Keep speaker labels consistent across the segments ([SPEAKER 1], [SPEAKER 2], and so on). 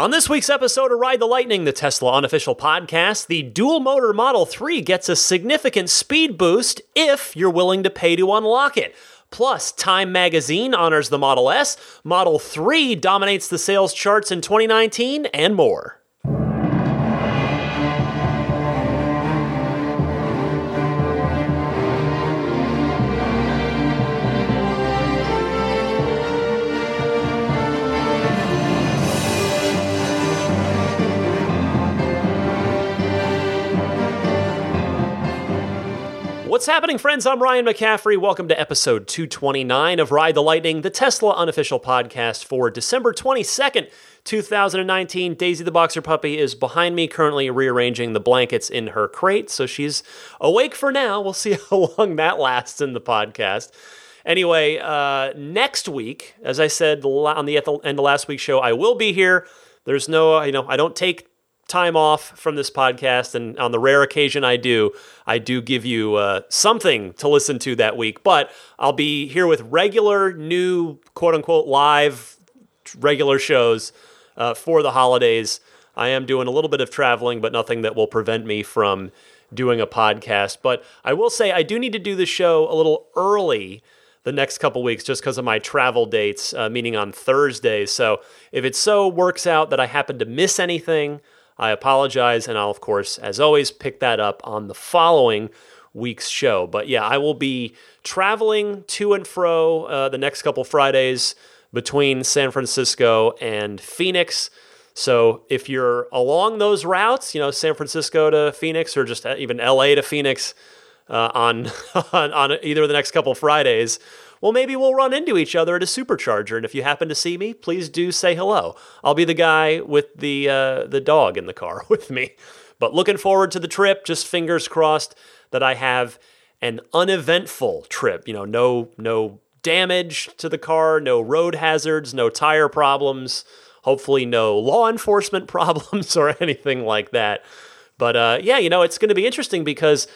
[SPEAKER 1] On this week's episode of Ride the Lightning, the Tesla unofficial podcast, the dual motor Model 3 gets a significant speed boost if you're willing to pay to unlock it. Plus, Time Magazine honors the Model S, Model 3 dominates the sales charts in 2019, and more. What's happening, friends? I'm Ryan McCaffrey. Welcome to episode 229 of Ride the Lightning, the Tesla unofficial podcast for December 22nd, 2019. Daisy the Boxer Puppy is behind me, currently rearranging the blankets in her crate, so she's awake for now. We'll see how long that lasts in the podcast. Anyway, uh, next week, as I said on the end of last week's show, I will be here. There's no, you know, I don't take time off from this podcast, and on the rare occasion I do, I do give you uh, something to listen to that week. But I'll be here with regular, new, quote unquote, live, regular shows uh, for the holidays. I am doing a little bit of traveling, but nothing that will prevent me from doing a podcast. But I will say I do need to do the show a little early the next couple weeks just because of my travel dates, uh, meaning on Thursdays. So if it so works out that I happen to miss anything, I apologize, and I'll, of course, as always, pick that up on the following week's show. But yeah, I will be traveling to and fro uh, the next couple Fridays between San Francisco and Phoenix. So if you're along those routes, you know, San Francisco to Phoenix or just even LA to Phoenix uh, on, on, on either of the next couple Fridays, well, maybe we'll run into each other at a supercharger. And if you happen to see me, please do say hello. I'll be the guy with the uh, the dog in the car with me. But looking forward to the trip. Just fingers crossed that I have an uneventful trip. You know, no no damage to the car, no road hazards, no tire problems. Hopefully, no law enforcement problems or anything like that. But uh, yeah, you know, it's going to be interesting because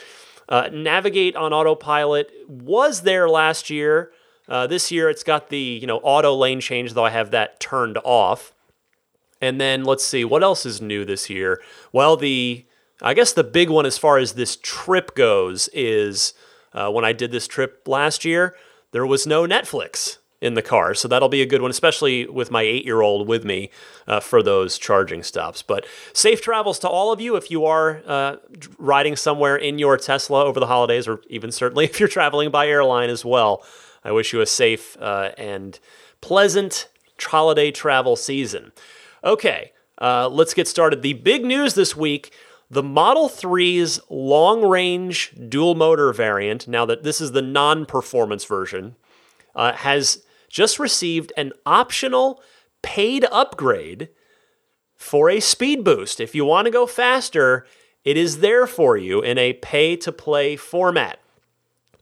[SPEAKER 1] uh, Navigate on autopilot was there last year. Uh, this year it's got the you know auto lane change, though I have that turned off. And then let's see what else is new this year. Well, the I guess the big one as far as this trip goes is uh, when I did this trip last year, there was no Netflix in the car. So that'll be a good one, especially with my eight year old with me uh, for those charging stops. But safe travels to all of you if you are uh, riding somewhere in your Tesla over the holidays, or even certainly if you're traveling by airline as well. I wish you a safe uh, and pleasant holiday travel season. Okay, uh, let's get started. The big news this week the Model 3's long range dual motor variant, now that this is the non performance version, uh, has just received an optional paid upgrade for a speed boost. If you want to go faster, it is there for you in a pay to play format.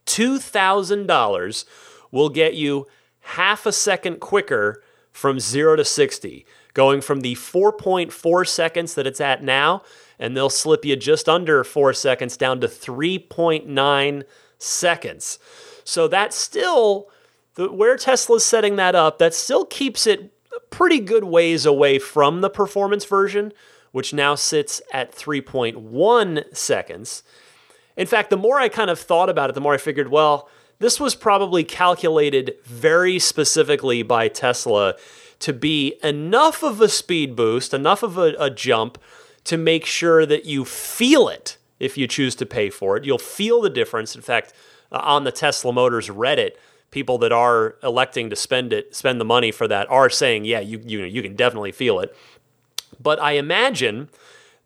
[SPEAKER 1] $2,000 will get you half a second quicker from 0 to 60, going from the 4.4 seconds that it's at now, and they'll slip you just under 4 seconds down to 3.9 seconds. So that's still the, where Tesla's setting that up, that still keeps it pretty good ways away from the performance version, which now sits at 3.1 seconds. In fact, the more I kind of thought about it, the more I figured, well, this was probably calculated very specifically by Tesla to be enough of a speed boost, enough of a, a jump to make sure that you feel it if you choose to pay for it. You'll feel the difference. In fact, uh, on the Tesla Motors Reddit, people that are electing to spend it, spend the money for that, are saying, yeah, you you you can definitely feel it. But I imagine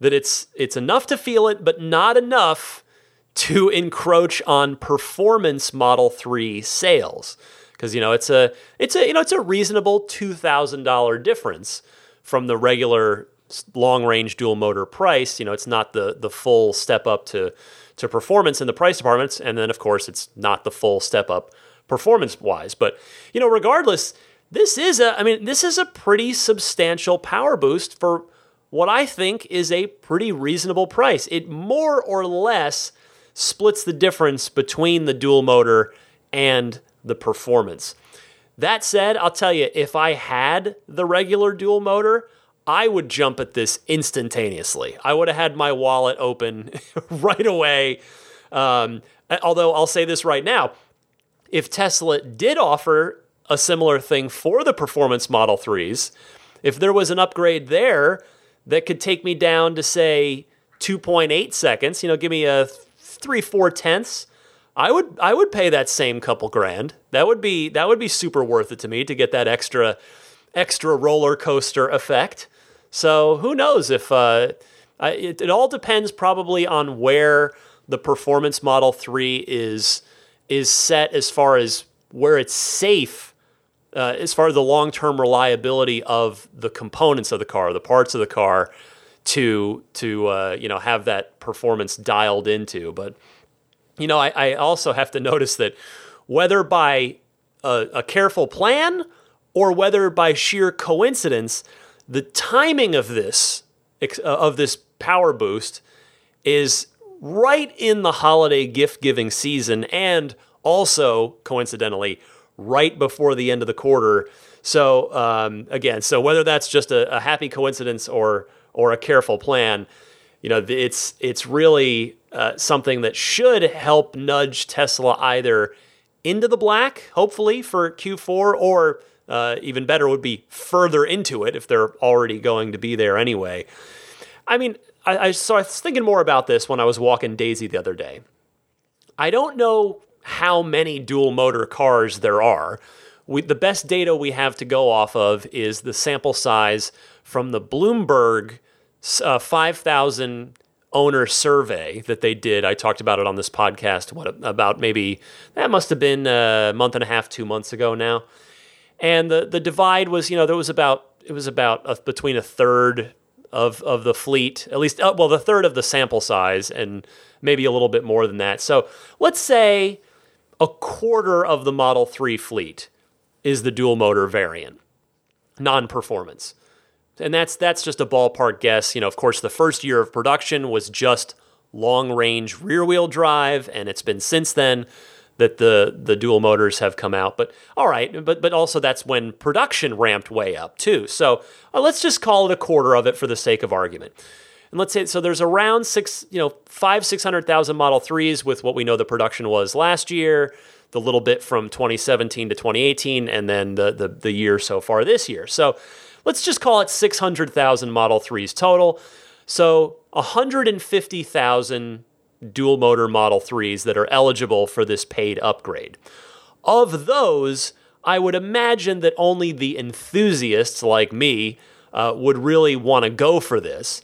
[SPEAKER 1] that it's it's enough to feel it, but not enough to encroach on performance Model 3 sales. Because you know it's a it's a you know it's a reasonable two thousand dollar difference from the regular long range dual motor price. You know it's not the the full step up to to performance in the price departments, and then of course it's not the full step up performance wise. But, you know, regardless, this is a, I mean, this is a pretty substantial power boost for what I think is a pretty reasonable price. It more or less splits the difference between the dual motor and the performance. That said, I'll tell you, if I had the regular dual motor, I would jump at this instantaneously. I would have had my wallet open right away. Um, although I'll say this right now if Tesla did offer a similar thing for the performance Model 3s, if there was an upgrade there that could take me down to, say, 2.8 seconds, you know, give me a three, four tenths. I would I would pay that same couple grand. That would be that would be super worth it to me to get that extra extra roller coaster effect. So who knows if uh, it, it all depends probably on where the performance Model Three is is set as far as where it's safe. Uh, as far as the long term reliability of the components of the car, the parts of the car, to to uh, you know have that performance dialed into. But you know, I, I also have to notice that whether by a, a careful plan or whether by sheer coincidence, the timing of this uh, of this power boost is right in the holiday gift giving season and also coincidentally right before the end of the quarter. So um, again, so whether that's just a, a happy coincidence or or a careful plan, you know, it's it's really uh, something that should help nudge Tesla either into the black, hopefully for Q4, or uh, even better would be further into it if they're already going to be there anyway. I mean, I, I so I was thinking more about this when I was walking Daisy the other day. I don't know how many dual motor cars there are. We, the best data we have to go off of is the sample size from the Bloomberg uh, 5,000 owner survey that they did. I talked about it on this podcast. What about maybe that must have been a month and a half, two months ago now. And the the divide was, you know, there was about it was about a, between a third of of the fleet, at least uh, well, the third of the sample size, and maybe a little bit more than that. So let's say a quarter of the Model Three fleet is the dual motor variant, non performance and that's that's just a ballpark guess. You know, of course, the first year of production was just long range rear wheel drive, and it's been since then that the the dual motors have come out. But all right, but but also that's when production ramped way up too. So uh, let's just call it a quarter of it for the sake of argument. And let's say so there's around six, you know, five six hundred thousand Model Threes with what we know the production was last year. The little bit from 2017 to 2018, and then the the, the year so far this year. So let's just call it 600,000 Model 3s total. So 150,000 dual motor Model 3s that are eligible for this paid upgrade. Of those, I would imagine that only the enthusiasts like me uh, would really want to go for this.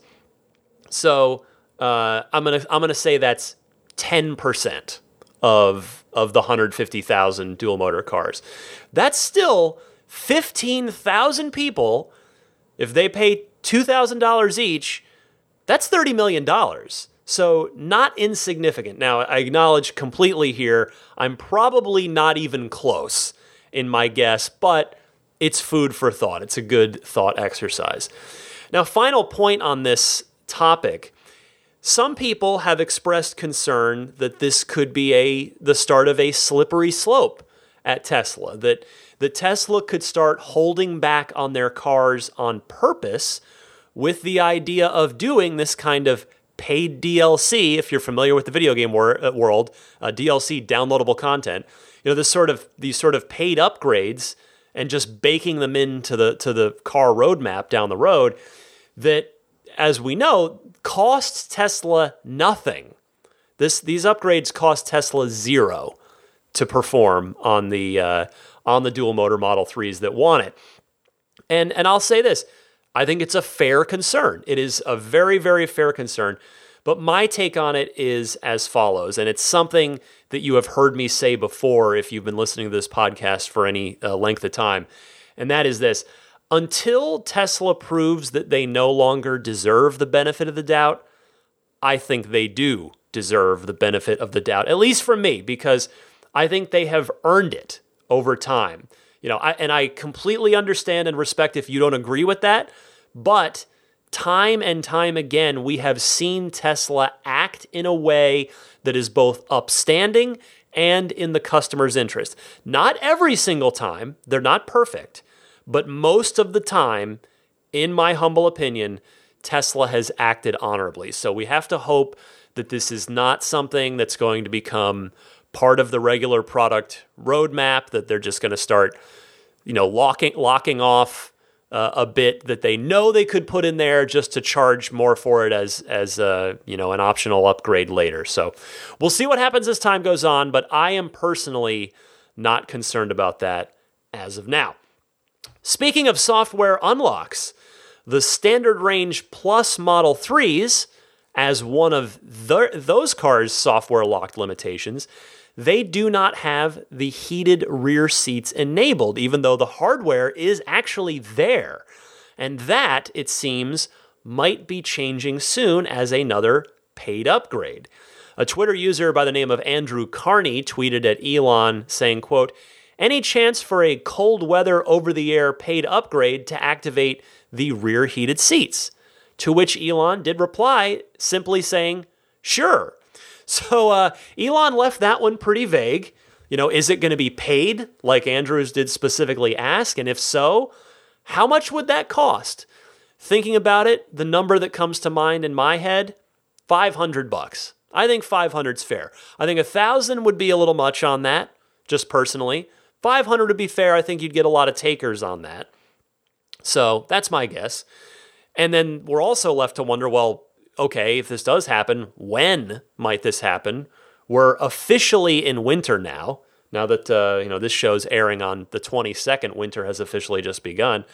[SPEAKER 1] So uh, I'm gonna I'm gonna say that's 10% of of the 150,000 dual motor cars. That's still 15,000 people, if they pay $2,000 each, that's $30 million. So, not insignificant. Now, I acknowledge completely here, I'm probably not even close in my guess, but it's food for thought. It's a good thought exercise. Now, final point on this topic. Some people have expressed concern that this could be a the start of a slippery slope at Tesla, that that Tesla could start holding back on their cars on purpose with the idea of doing this kind of paid DLC. If you're familiar with the video game wor- uh, world, uh, DLC downloadable content, you know this sort of these sort of paid upgrades and just baking them into the to the car roadmap down the road that, as we know, costs Tesla nothing. This these upgrades cost Tesla zero to perform on the uh, on the dual motor Model 3s that want it. And, and I'll say this I think it's a fair concern. It is a very, very fair concern. But my take on it is as follows, and it's something that you have heard me say before if you've been listening to this podcast for any uh, length of time. And that is this until Tesla proves that they no longer deserve the benefit of the doubt, I think they do deserve the benefit of the doubt, at least from me, because I think they have earned it over time. You know, I, and I completely understand and respect if you don't agree with that, but time and time again, we have seen Tesla act in a way that is both upstanding and in the customer's interest. Not every single time, they're not perfect, but most of the time, in my humble opinion, Tesla has acted honorably. So we have to hope that this is not something that's going to become part of the regular product roadmap, that they're just going to start, you know, locking locking off uh, a bit that they know they could put in there just to charge more for it as as uh, you know an optional upgrade later. So we'll see what happens as time goes on, but I am personally not concerned about that as of now. Speaking of software unlocks, the standard range plus Model 3s, as one of the, those cars' software locked limitations, they do not have the heated rear seats enabled, even though the hardware is actually there. And that, it seems, might be changing soon as another paid upgrade. A Twitter user by the name of Andrew Carney tweeted at Elon saying, quote, any chance for a cold weather over the air paid upgrade to activate the rear heated seats? To which Elon did reply, simply saying, sure. So uh, Elon left that one pretty vague. You know, is it going to be paid like Andrews did specifically ask? And if so, how much would that cost? Thinking about it, the number that comes to mind in my head, 500 bucks. I think 500's fair. I think a 1000 would be a little much on that, just personally. 500 would be fair. I think you'd get a lot of takers on that. So, that's my guess. And then we're also left to wonder, well, okay, if this does happen, when might this happen? We're officially in winter now. Now that uh, you know this show's airing on the 22nd, winter has officially just begun.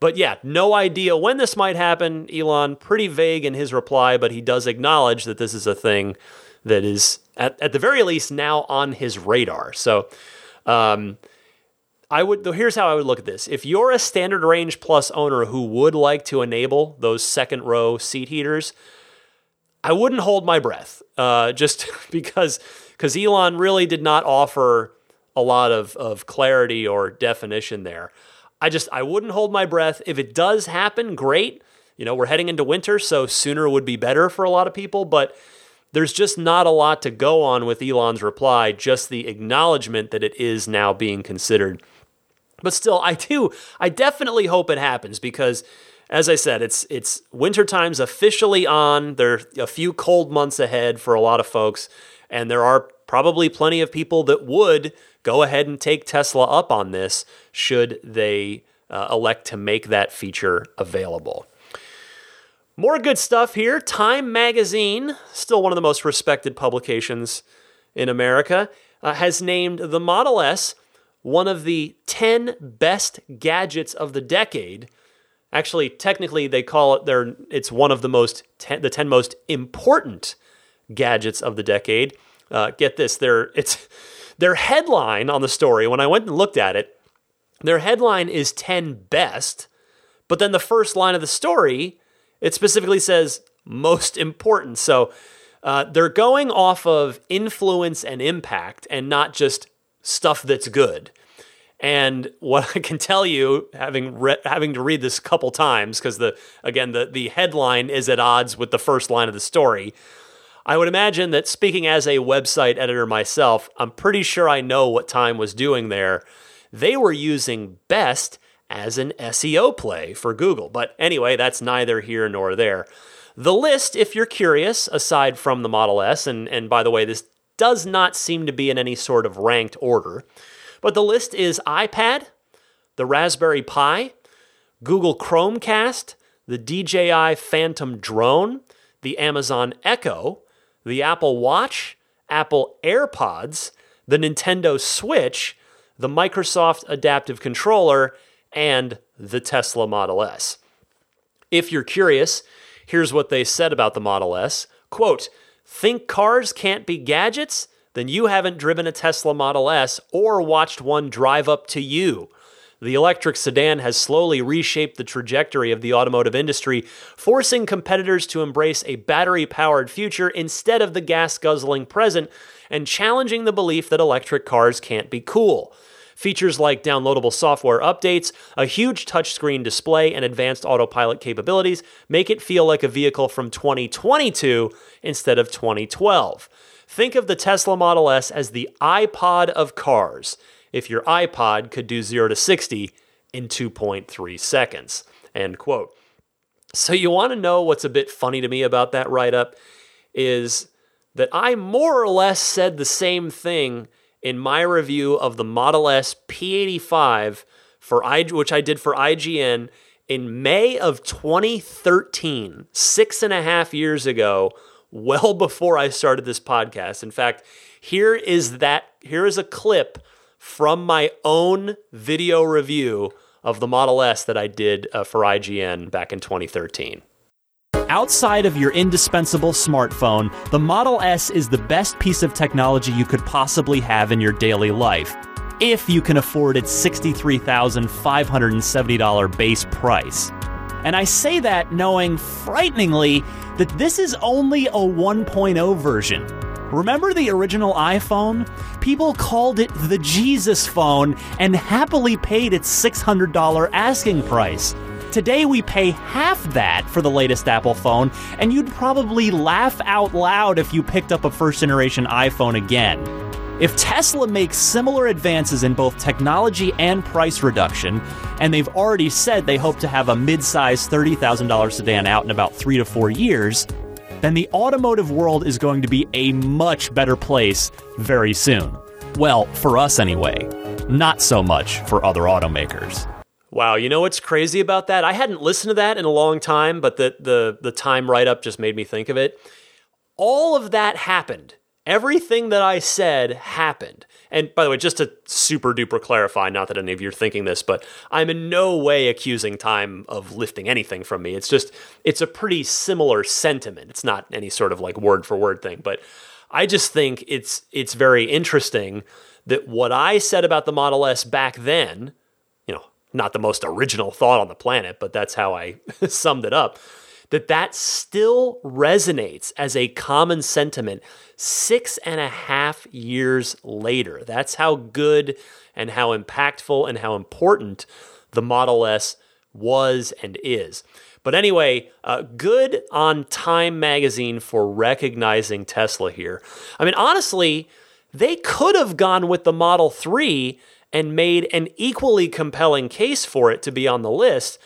[SPEAKER 1] But yeah, no idea when this might happen. Elon pretty vague in his reply, but he does acknowledge that this is a thing that is at, at the very least now on his radar. So um, I would though here's how I would look at this. If you're a standard range plus owner who would like to enable those second row seat heaters, I wouldn't hold my breath, uh, just because because Elon really did not offer a lot of, of clarity or definition there. I just I wouldn't hold my breath. If it does happen, great. You know, we're heading into winter, so sooner would be better for a lot of people, but there's just not a lot to go on with Elon's reply, just the acknowledgement that it is now being considered. But still, I do I definitely hope it happens because as I said, it's it's winter time's officially on. There are a few cold months ahead for a lot of folks, and there are probably plenty of people that would go ahead and take Tesla up on this should they uh, elect to make that feature available. More good stuff here. Time Magazine, still one of the most respected publications in America, uh, has named the Model S one of the 10 best gadgets of the decade Actually, technically, they call it their. It's one of the most ten, the ten most important gadgets of the decade. Uh, get this, their it's their headline on the story. When I went and looked at it, their headline is ten best, but then the first line of the story it specifically says most important. So uh, they're going off of influence and impact, and not just stuff that's good. And what I can tell you, having re- having to read this a couple times, because the again the the headline is at odds with the first line of the story. I would imagine that speaking as a website editor myself, I'm pretty sure I know what Time was doing there. They were using Best as an SEO play for Google. But anyway, that's neither here nor there. The list, if you're curious, aside from the Model S, and, and by the way, this does not seem to be in any sort of ranked order. But the list is iPad, the Raspberry Pi, Google Chromecast, the DJI Phantom drone, the Amazon Echo, the Apple Watch, Apple AirPods, the Nintendo Switch, the Microsoft Adaptive Controller, and the Tesla Model S. If you're curious, here's what they said about the Model S. Quote, think cars can't be gadgets? then you haven't driven a Tesla Model S or watched one drive up to you. The electric sedan has slowly reshaped the trajectory of the automotive industry, forcing competitors to embrace a battery powered future instead of the gas guzzling present, and challenging the belief that electric cars can't be cool. Features like downloadable software updates, a huge touchscreen display, and advanced autopilot capabilities make it feel like a vehicle from 2022 instead of 2012. Think of the Tesla Model S as the iPod of cars, if your iPod could do 0 to 60 in 2.3 seconds. End quote. So you want to know what's a bit funny to me about that write up is that I more or less said the same thing in my review of the Model S P85 for I, which I did for IGN in May of 2013, six and a half years ago, well before I started this podcast. In fact, here is that here is a clip from my own video review of the Model S that I did uh, for IGN back in 2013.
[SPEAKER 2] Outside of your indispensable smartphone, the Model S is the best piece of technology you could possibly have in your daily life, if you can afford its $63,570 base price. And I say that knowing frighteningly that this is only a 1.0 version. Remember the original iPhone? People called it the Jesus phone and happily paid its $600 asking price. Today we pay half that for the latest Apple phone, and you'd probably laugh out loud if you picked up a first generation iPhone again. If Tesla makes similar advances in both technology and price reduction, and they've already said they hope to have a mid sized $30,000 sedan out in about three to four years, then the automotive world is going to be a much better place very soon. Well, for us anyway. Not so much for other automakers.
[SPEAKER 1] Wow, you know what's crazy about that? I hadn't listened to that in a long time, but the the the time write up just made me think of it. All of that happened. Everything that I said happened. And by the way, just to super duper clarify, not that any of you are thinking this, but I'm in no way accusing time of lifting anything from me. It's just, it's a pretty similar sentiment. It's not any sort of like word for word thing, but I just think it's it's very interesting that what I said about the Model S back then, not the most original thought on the planet, but that's how I summed it up, that that still resonates as a common sentiment six and a half years later. That's how good and how impactful and how important the Model S was and is. But anyway, uh, good on Time Magazine for recognizing Tesla here. I mean, honestly, they could have gone with the Model 3 and made an equally compelling case for it to be on the list,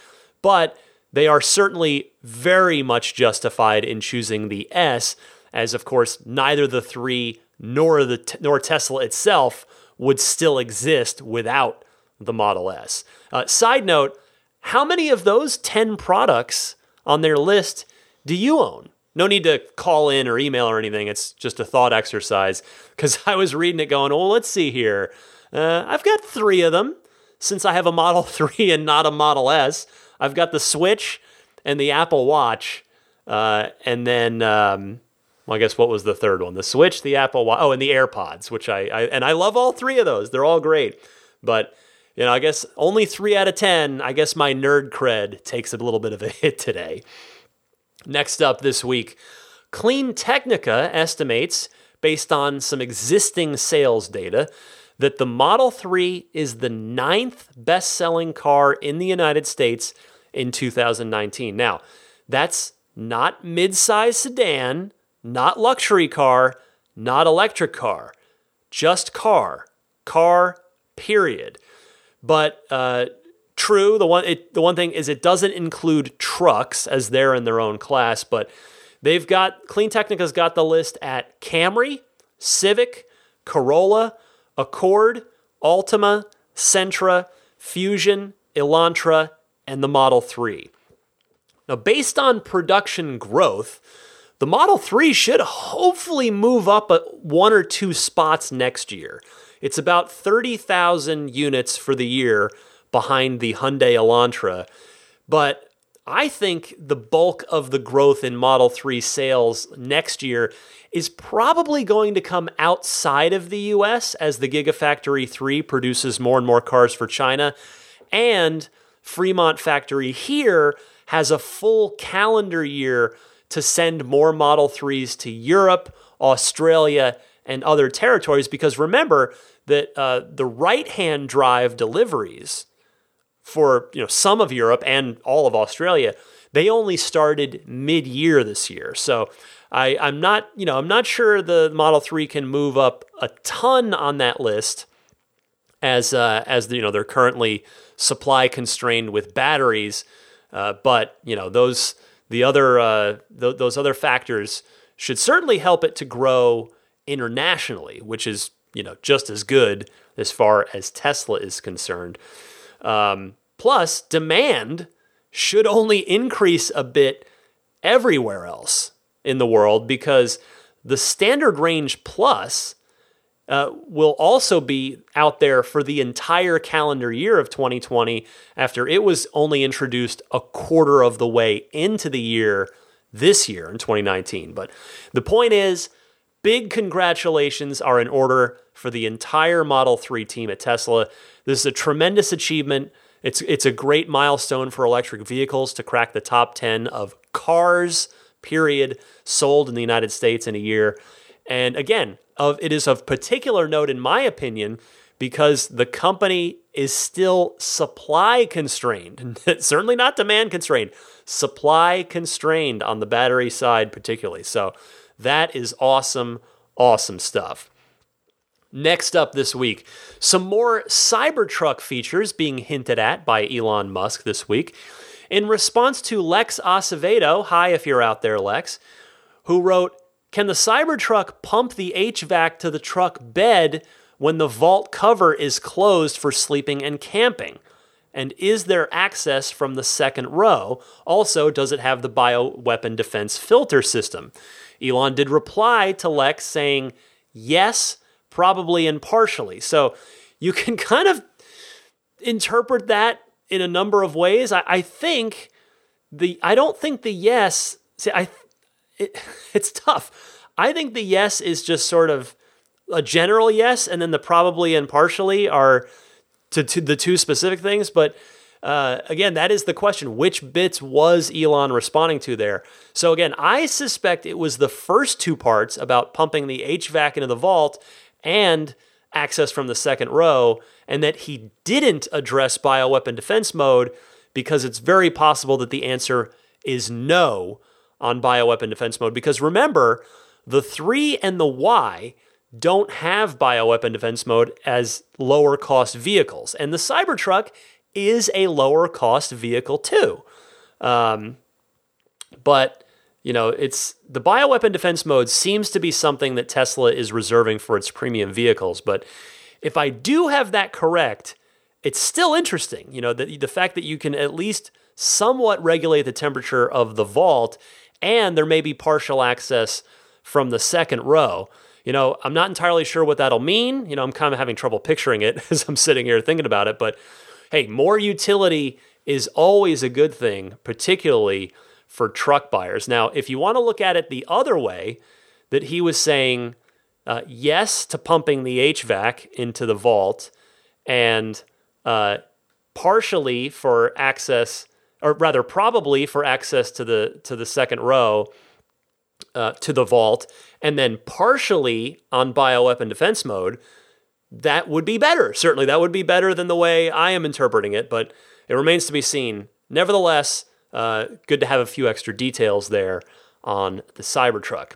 [SPEAKER 1] but they are certainly very much justified in choosing the S, as of course neither the 3 nor the nor Tesla itself would still exist without the Model S. Uh, side note, how many of those 10 products on their list do you own? No need to call in or email or anything. It's just a thought exercise because I was reading it going, well, let's see here. Uh, I've got three of them since I have a Model 3 and not a Model S. I've got the Switch and the Apple Watch. Uh, and then, um, well, I guess what was the third one? The Switch, the Apple Watch, oh, and the AirPods, which I, I, and I love all three of those. They're all great. But, you know, I guess only three out of 10, I guess my nerd cred takes a little bit of a hit today. Next up this week, Clean Technica estimates, based on some existing sales data, that the Model 3 is the ninth best selling car in the United States in 2019. Now, that's not mid size sedan, not luxury car, not electric car, just car. Car, period. But uh, true, the one, it, the one thing is it doesn't include trucks as they're in their own class, but they've got, Clean Technica's got the list at Camry, Civic, Corolla, Accord, Altima, Sentra, Fusion, Elantra, and the Model 3. Now, based on production growth, the Model 3 should hopefully move up one or two spots next year. It's about 30,000 units for the year behind the Hyundai Elantra. But I think the bulk of the growth in Model 3 sales next year is probably going to come outside of the US as the Gigafactory 3 produces more and more cars for China. And Fremont Factory here has a full calendar year to send more Model 3s to Europe, Australia, and other territories. Because remember that uh, the right hand drive deliveries for you know some of Europe and all of Australia, they only started mid year this year. So I, I'm not, you know, I'm not sure the Model 3 can move up a ton on that list as uh, as you know they're currently supply constrained with batteries. Uh, but you know those the other uh, th- those other factors should certainly help it to grow internationally, which is you know just as good as far as Tesla is concerned. Um, plus, demand should only increase a bit everywhere else in the world because the standard range plus uh, will also be out there for the entire calendar year of 2020 after it was only introduced a quarter of the way into the year this year in 2019. But the point is, big congratulations are in order for the entire Model 3 team at Tesla. This is a tremendous achievement. It's, it's a great milestone for electric vehicles to crack the top 10 of cars, period, sold in the United States in a year. And again, of it is of particular note in my opinion because the company is still supply constrained, certainly not demand constrained, supply constrained on the battery side particularly. So that is awesome, awesome stuff. Next up this week, some more Cybertruck features being hinted at by Elon Musk this week. In response to Lex Acevedo, hi if you're out there, Lex, who wrote, Can the Cybertruck pump the HVAC to the truck bed when the vault cover is closed for sleeping and camping? And is there access from the second row? Also, does it have the bioweapon defense filter system? Elon did reply to Lex saying, Yes, probably and partially. So you can kind of interpret that in a number of ways. I, I think the I don't think the yes. See, I it, it's tough. I think the yes is just sort of a general yes, and then the probably and partially are to, to the two specific things. But uh, again, that is the question. Which bits was Elon responding to there? So again, I suspect it was the first two parts about pumping the HVAC into the vault and access from the second row, and that he didn't address bioweapon defense mode because it's very possible that the answer is no on bioweapon defense mode. Because remember, the 3 and the Y don't have bioweapon defense mode as lower cost vehicles, and the Cybertruck is a lower cost vehicle too. Um, but you know, it's the bioweapon defense mode seems to be something that Tesla is reserving for its premium vehicles. But if I do have that correct, it's still interesting. You know, the, the fact that you can at least somewhat regulate the temperature of the vault, and there may be partial access from the second row. You know, I'm not entirely sure what that'll mean. You know, I'm kind of having trouble picturing it as I'm sitting here thinking about it. But hey, more utility is always a good thing, particularly for truck buyers. Now, if you want to look at it the other way, that he was saying uh, yes to pumping the HVAC into the vault and uh, partially for access, or rather, probably for access to the to the second row. Uh, to the vault, and then partially on bioweapon defense mode, that would be better. Certainly, that would be better than the way I am interpreting it, but it remains to be seen. Nevertheless, uh, good to have a few extra details there on the Cybertruck.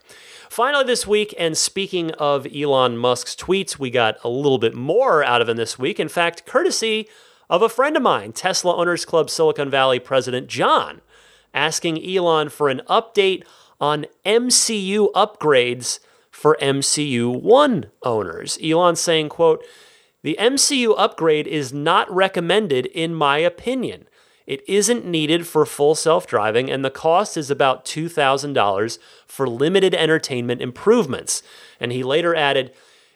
[SPEAKER 1] Finally, this week, and speaking of Elon Musk's tweets, we got a little bit more out of him this week. In fact, courtesy of a friend of mine, Tesla Owners Club Silicon Valley President John, asking Elon for an update on MCU upgrades for MCU 1 owners. Elon saying, quote, the MCU upgrade is not recommended in my opinion. It isn't needed for full self driving, and the cost is about $2,000 for limited entertainment improvements. And he later added,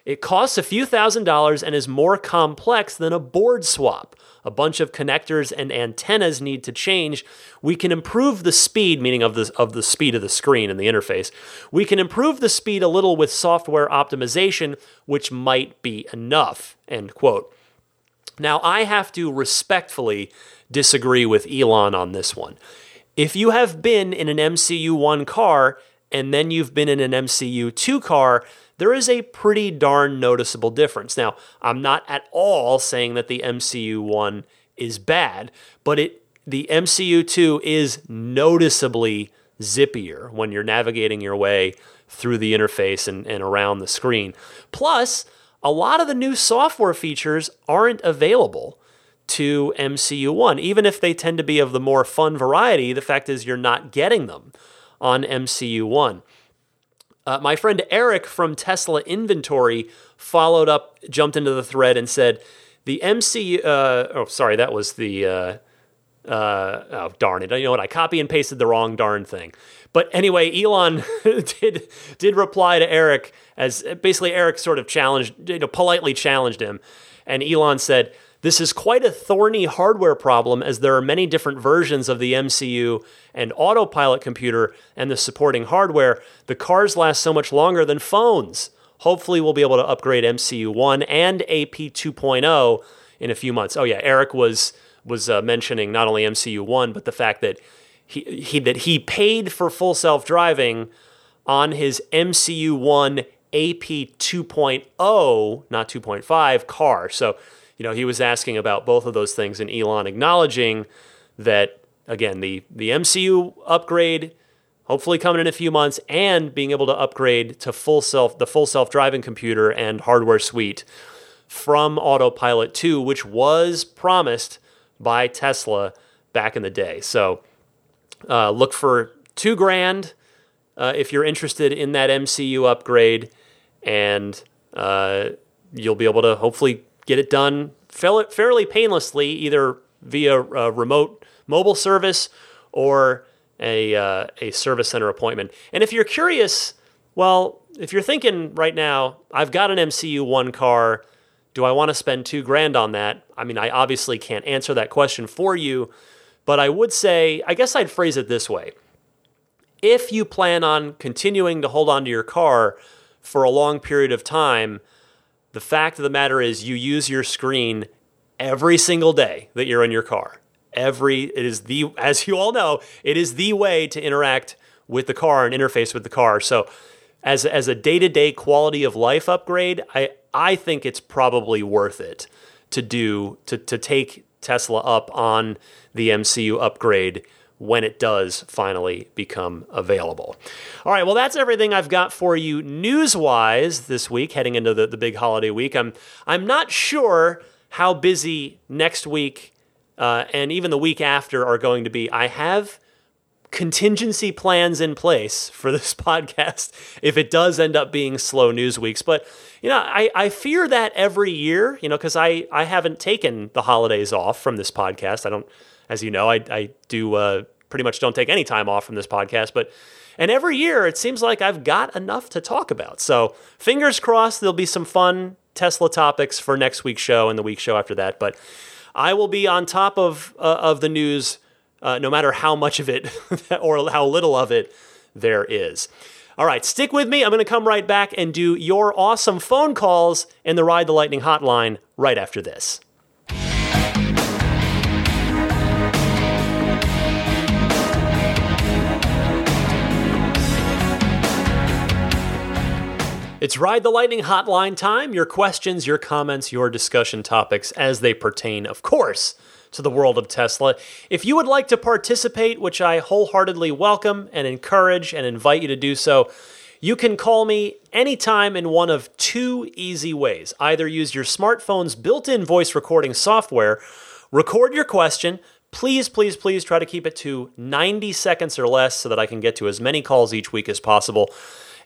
[SPEAKER 1] it costs a few thousand dollars and is more complex than a board swap. A bunch of connectors and antennas need to change. We can improve the speed, meaning of the, of the speed of the screen and the interface. We can improve the speed a little with software optimization, which might be enough. End quote. Now, I have to respectfully disagree with Elon on this one. If you have been in an MCU 1 car and then you've been in an MCU 2 car, there is a pretty darn noticeable difference. Now, I'm not at all saying that the MCU 1 is bad, but it the MCU 2 is noticeably zippier when you're navigating your way through the interface and, and around the screen. Plus, a lot of the new software features aren't available to MCU 1. Even if they tend to be of the more fun variety, the fact is you're not getting them on MCU 1. Uh, my friend Eric from Tesla Inventory followed up, jumped into the thread, and said, The MCU, uh, oh, sorry, that was the, uh, uh, oh, darn it. You know what? I copy and pasted the wrong darn thing. But anyway, Elon did did reply to Eric as basically Eric sort of challenged, you know, politely challenged him, and Elon said, "This is quite a thorny hardware problem, as there are many different versions of the MCU and autopilot computer and the supporting hardware. The cars last so much longer than phones. Hopefully, we'll be able to upgrade MCU one and AP 2.0 in a few months." Oh yeah, Eric was was uh, mentioning not only MCU one, but the fact that he, he that he paid for full self driving on his MCU one AP 2.0, not 2.5 car. So, you know, he was asking about both of those things, and Elon acknowledging that again the the MCU upgrade hopefully coming in a few months and being able to upgrade to full self the full self-driving computer and hardware suite from autopilot 2 which was promised by Tesla back in the day. So uh, look for two grand uh, if you're interested in that MCU upgrade, and uh, you'll be able to hopefully get it done fairly painlessly, either via a remote mobile service or a, uh, a service center appointment. And if you're curious, well, if you're thinking right now, I've got an MCU one car do I want to spend two grand on that? I mean, I obviously can't answer that question for you, but I would say, I guess I'd phrase it this way. If you plan on continuing to hold on to your car for a long period of time, the fact of the matter is you use your screen every single day that you're in your car. Every it is the as you all know, it is the way to interact with the car and interface with the car. So as as a day-to-day quality of life upgrade, I I think it's probably worth it to do to to take Tesla up on the MCU upgrade when it does finally become available. All right, well, that's everything I've got for you news wise this week, heading into the, the big holiday week. I'm, I'm not sure how busy next week uh, and even the week after are going to be. I have contingency plans in place for this podcast if it does end up being slow news weeks. But, you know, I, I fear that every year, you know, because I, I haven't taken the holidays off from this podcast. I don't, as you know, I, I do uh, pretty much don't take any time off from this podcast. But, and every year it seems like I've got enough to talk about. So fingers crossed there'll be some fun Tesla topics for next week's show and the week show after that. But I will be on top of, uh, of the news uh, no matter how much of it or how little of it there is. All right, stick with me. I'm going to come right back and do your awesome phone calls in the Ride the Lightning hotline right after this. It's Ride the Lightning hotline time. Your questions, your comments, your discussion topics as they pertain, of course, to the world of Tesla. If you would like to participate, which I wholeheartedly welcome and encourage and invite you to do so, you can call me anytime in one of two easy ways. Either use your smartphone's built in voice recording software, record your question. Please, please, please try to keep it to 90 seconds or less so that I can get to as many calls each week as possible.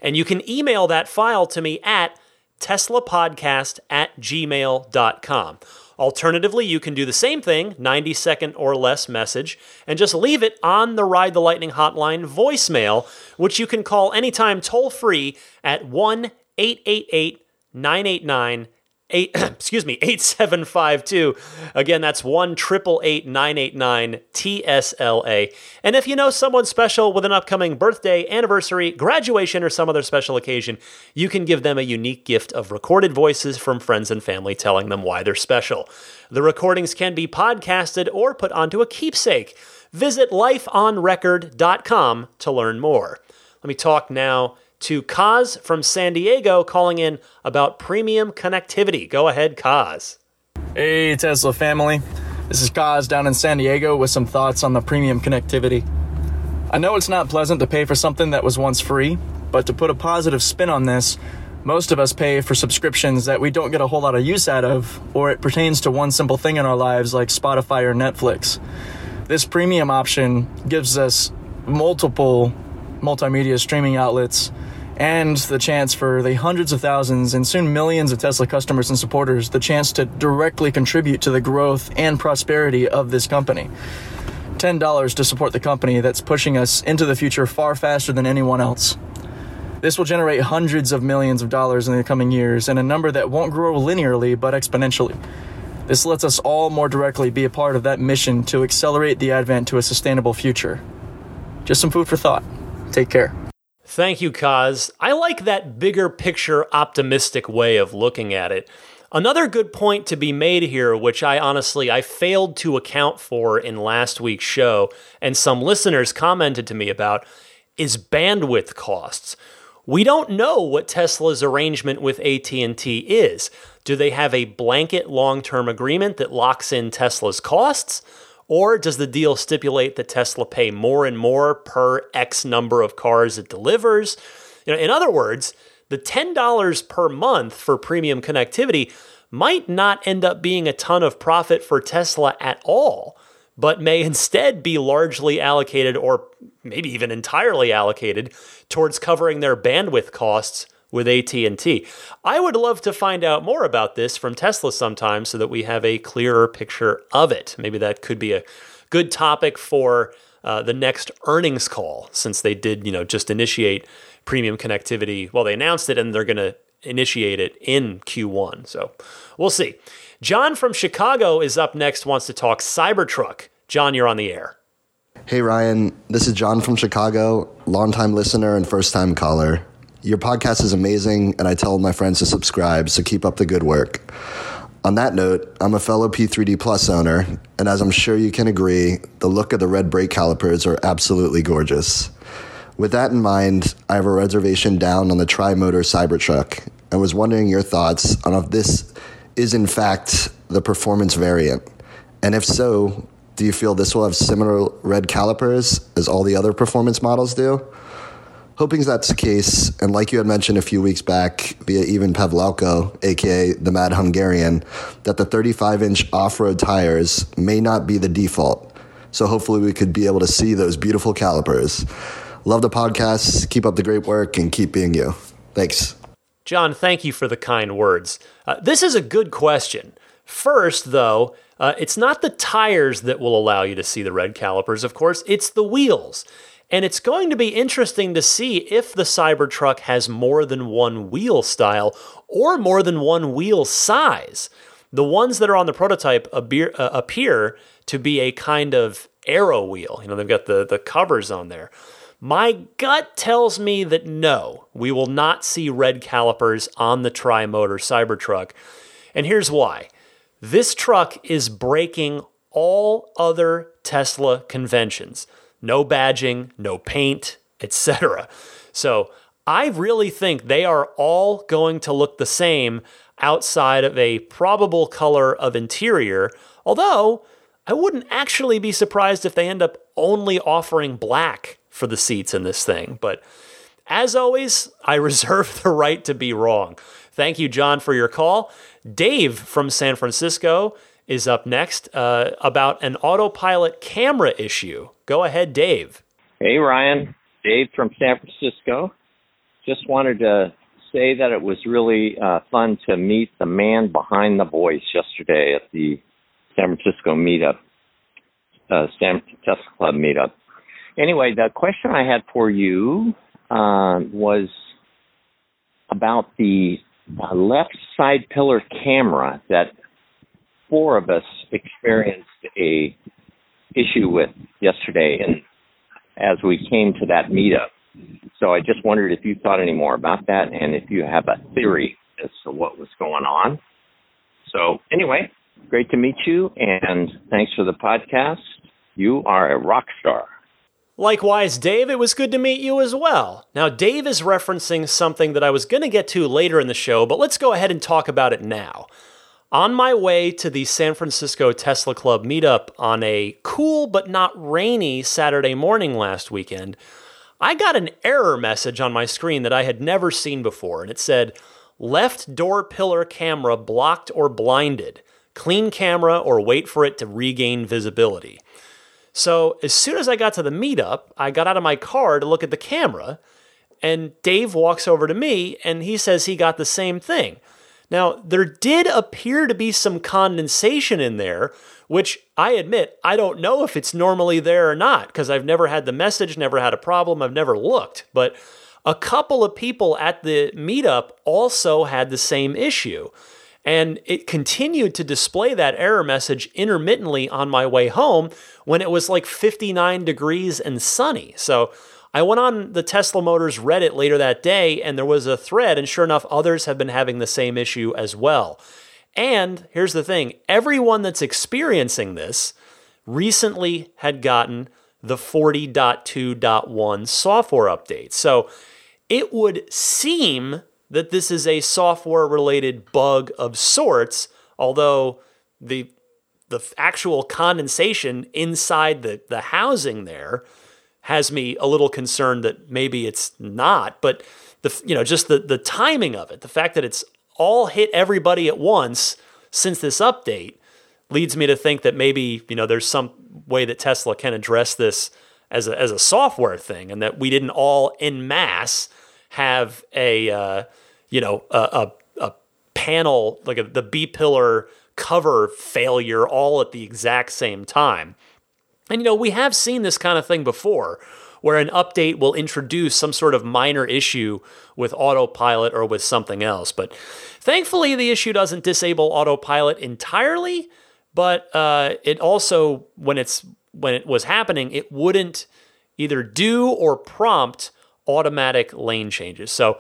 [SPEAKER 1] And you can email that file to me at teslapodcast at gmail.com. Alternatively, you can do the same thing, 90 second or less message, and just leave it on the Ride the Lightning hotline voicemail, which you can call anytime toll free at 1 888 989 eight excuse me 8752 again that's 1 989 tsla and if you know someone special with an upcoming birthday anniversary graduation or some other special occasion you can give them a unique gift of recorded voices from friends and family telling them why they're special. The recordings can be podcasted or put onto a keepsake. Visit lifeonrecord.com to learn more. Let me talk now to Kaz from San Diego calling in about premium connectivity. Go ahead, Kaz.
[SPEAKER 3] Hey, Tesla family. This is Kaz down in San Diego with some thoughts on the premium connectivity. I know it's not pleasant to pay for something that was once free, but to put a positive spin on this, Most of us pay for subscriptions that we don't get a whole lot of use out of, or it pertains to one simple thing in our lives like Spotify or Netflix. This premium option gives us multiple multimedia streaming outlets and the chance for the hundreds of thousands and soon millions of Tesla customers and supporters the chance to directly contribute to the growth and prosperity of this company. $10 to support the company that's pushing us into the future far faster than anyone else. This will generate hundreds of millions of dollars in the coming years and a number that won't grow linearly but exponentially. This lets us all more directly be a part of that mission to accelerate the advent to a sustainable future. Just some food for thought. Take care.
[SPEAKER 1] Thank you, Kaz. I like that bigger picture optimistic way of looking at it. Another good point to be made here, which I honestly I failed to account for in last week's show, and some listeners commented to me about, is bandwidth costs. We don't know what Tesla's arrangement with AT&T is. Do they have a blanket long-term agreement that locks in Tesla's costs? Or does the deal stipulate that Tesla pay more and more per X number of cars it delivers? You know, in other words, the $10 per month for premium connectivity might not end up being a ton of profit for Tesla at all but may instead be largely allocated or maybe even entirely allocated towards covering their bandwidth costs with AT&T. I would love to find out more about this from Tesla sometime so that we have a clearer picture of it. Maybe that could be a good topic for uh, the next earnings call since they did, you know, just initiate premium connectivity. Well, they announced it and they're going to initiate it in Q1. So, we'll see. John from Chicago is up next, wants to talk Cybertruck. John, you're on the air.
[SPEAKER 4] Hey, Ryan. This is John from Chicago, longtime listener and first time caller. Your podcast is amazing, and I tell my friends to subscribe, so keep up the good work. On that note, I'm a fellow P3D Plus owner, and as I'm sure you can agree, the look of the red brake calipers are absolutely gorgeous. With that in mind, I have a reservation down on the tri motor Cybertruck and was wondering your thoughts on if this is in fact the performance variant? And if so, do you feel this will have similar red calipers as all the other performance models do? Hoping that's the case, and like you had mentioned a few weeks back via Ivan Pavlauko, aka the Mad Hungarian, that the 35 inch off road tires may not be the default. So hopefully we could be able to see those beautiful calipers. Love the podcast. Keep up the great work and keep being you. Thanks.
[SPEAKER 1] John, thank you for the kind words. Uh, this is a good question. First, though, uh, it's not the tires that will allow you to see the red calipers, of course, it's the wheels. And it's going to be interesting to see if the Cybertruck has more than one wheel style or more than one wheel size. The ones that are on the prototype appear, uh, appear to be a kind of aero wheel. You know, they've got the, the covers on there. My gut tells me that no, we will not see red calipers on the tri motor Cybertruck. And here's why this truck is breaking all other Tesla conventions no badging, no paint, etc. So I really think they are all going to look the same outside of a probable color of interior, although I wouldn't actually be surprised if they end up only offering black for the seats in this thing. But as always, I reserve the right to be wrong. Thank you, John, for your call. Dave from San Francisco is up next uh, about an autopilot camera issue. Go ahead, Dave.
[SPEAKER 5] Hey, Ryan. Dave from San Francisco. Just wanted to say that it was really uh, fun to meet the man behind the voice yesterday at the San Francisco meetup, uh, San Tesla Club meetup. Anyway, the question I had for you uh, was about the uh, left side pillar camera that four of us experienced a issue with yesterday, and as we came to that meetup. So I just wondered if you thought any more about that, and if you have a theory as to what was going on. So anyway, great to meet you, and thanks for the podcast. You are a rock star.
[SPEAKER 1] Likewise, Dave, it was good to meet you as well. Now, Dave is referencing something that I was going to get to later in the show, but let's go ahead and talk about it now. On my way to the San Francisco Tesla Club meetup on a cool but not rainy Saturday morning last weekend, I got an error message on my screen that I had never seen before, and it said, left door pillar camera blocked or blinded. Clean camera or wait for it to regain visibility. So as soon as I got to the meetup, I got out of my car to look at the camera, and Dave walks over to me and he says he got the same thing. Now, there did appear to be some condensation in there, which I admit I don't know if it's normally there or not because I've never had the message, never had a problem, I've never looked. But a couple of people at the meetup also had the same issue. And it continued to display that error message intermittently on my way home when it was like 59 degrees and sunny. So I went on the Tesla Motors Reddit later that day and there was a thread, and sure enough, others have been having the same issue as well. And here's the thing everyone that's experiencing this recently had gotten the 40.2.1 software update. So it would seem that this is a software related bug of sorts, although the the actual condensation inside the, the housing there has me a little concerned that maybe it's not. But the you know just the the timing of it, the fact that it's all hit everybody at once since this update leads me to think that maybe you know there's some way that Tesla can address this as a as a software thing, and that we didn't all in mass have a uh, you know a, a, a panel like a, the B pillar cover failure all at the exact same time. And you know we have seen this kind of thing before where an update will introduce some sort of minor issue with autopilot or with something else. But thankfully, the issue doesn't disable autopilot entirely. But uh, it also, when it's when it was happening, it wouldn't either do or prompt automatic lane changes. So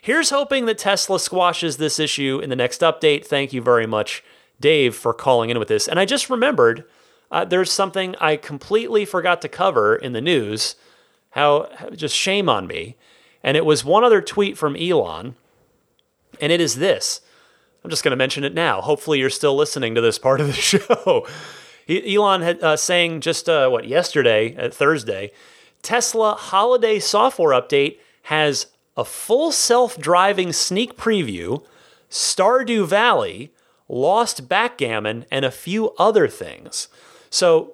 [SPEAKER 1] here's hoping that Tesla squashes this issue in the next update. Thank you very much, Dave, for calling in with this. And I just remembered uh, there's something I completely forgot to cover in the news. How just shame on me. And it was one other tweet from Elon, and it is this. I'm just going to mention it now. Hopefully, you're still listening to this part of the show. Elon had uh, saying just uh, what yesterday, uh, Thursday, Tesla holiday software update has a full self-driving sneak preview, Stardew Valley, Lost Backgammon, and a few other things. So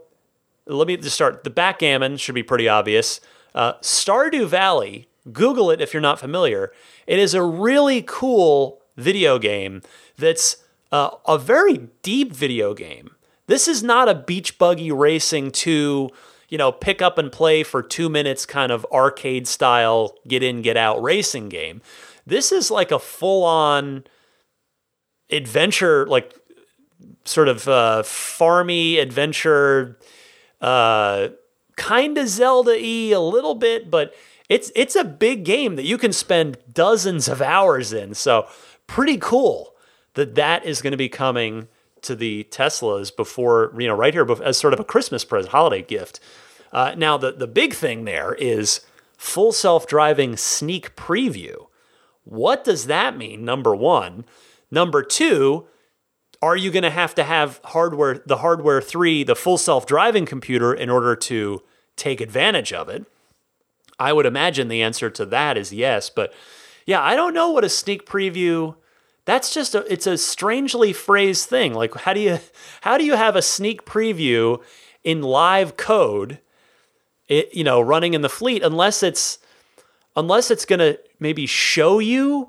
[SPEAKER 1] let me just start. The backgammon should be pretty obvious. Uh, Stardew Valley, Google it if you're not familiar. It is a really cool video game that's uh, a very deep video game. This is not a beach buggy racing to, you know, pick up and play for two minutes kind of arcade style get in, get out racing game. This is like a full on adventure, like sort of uh, farmy adventure, uh, kind of Zelda y a little bit, but it's it's a big game that you can spend dozens of hours in. So pretty cool that that is going to be coming to the Teslas before you know right here as sort of a Christmas present, holiday gift. Uh, now the the big thing there is full self driving sneak preview. What does that mean? Number one. Number two, are you going to have to have hardware the hardware 3 the full self-driving computer in order to take advantage of it? I would imagine the answer to that is yes but yeah i don't know what a sneak preview that's just a it's a strangely phrased thing. Like how do you how do you have a sneak preview in live code it, you know running in the fleet unless it's unless it's going to maybe show you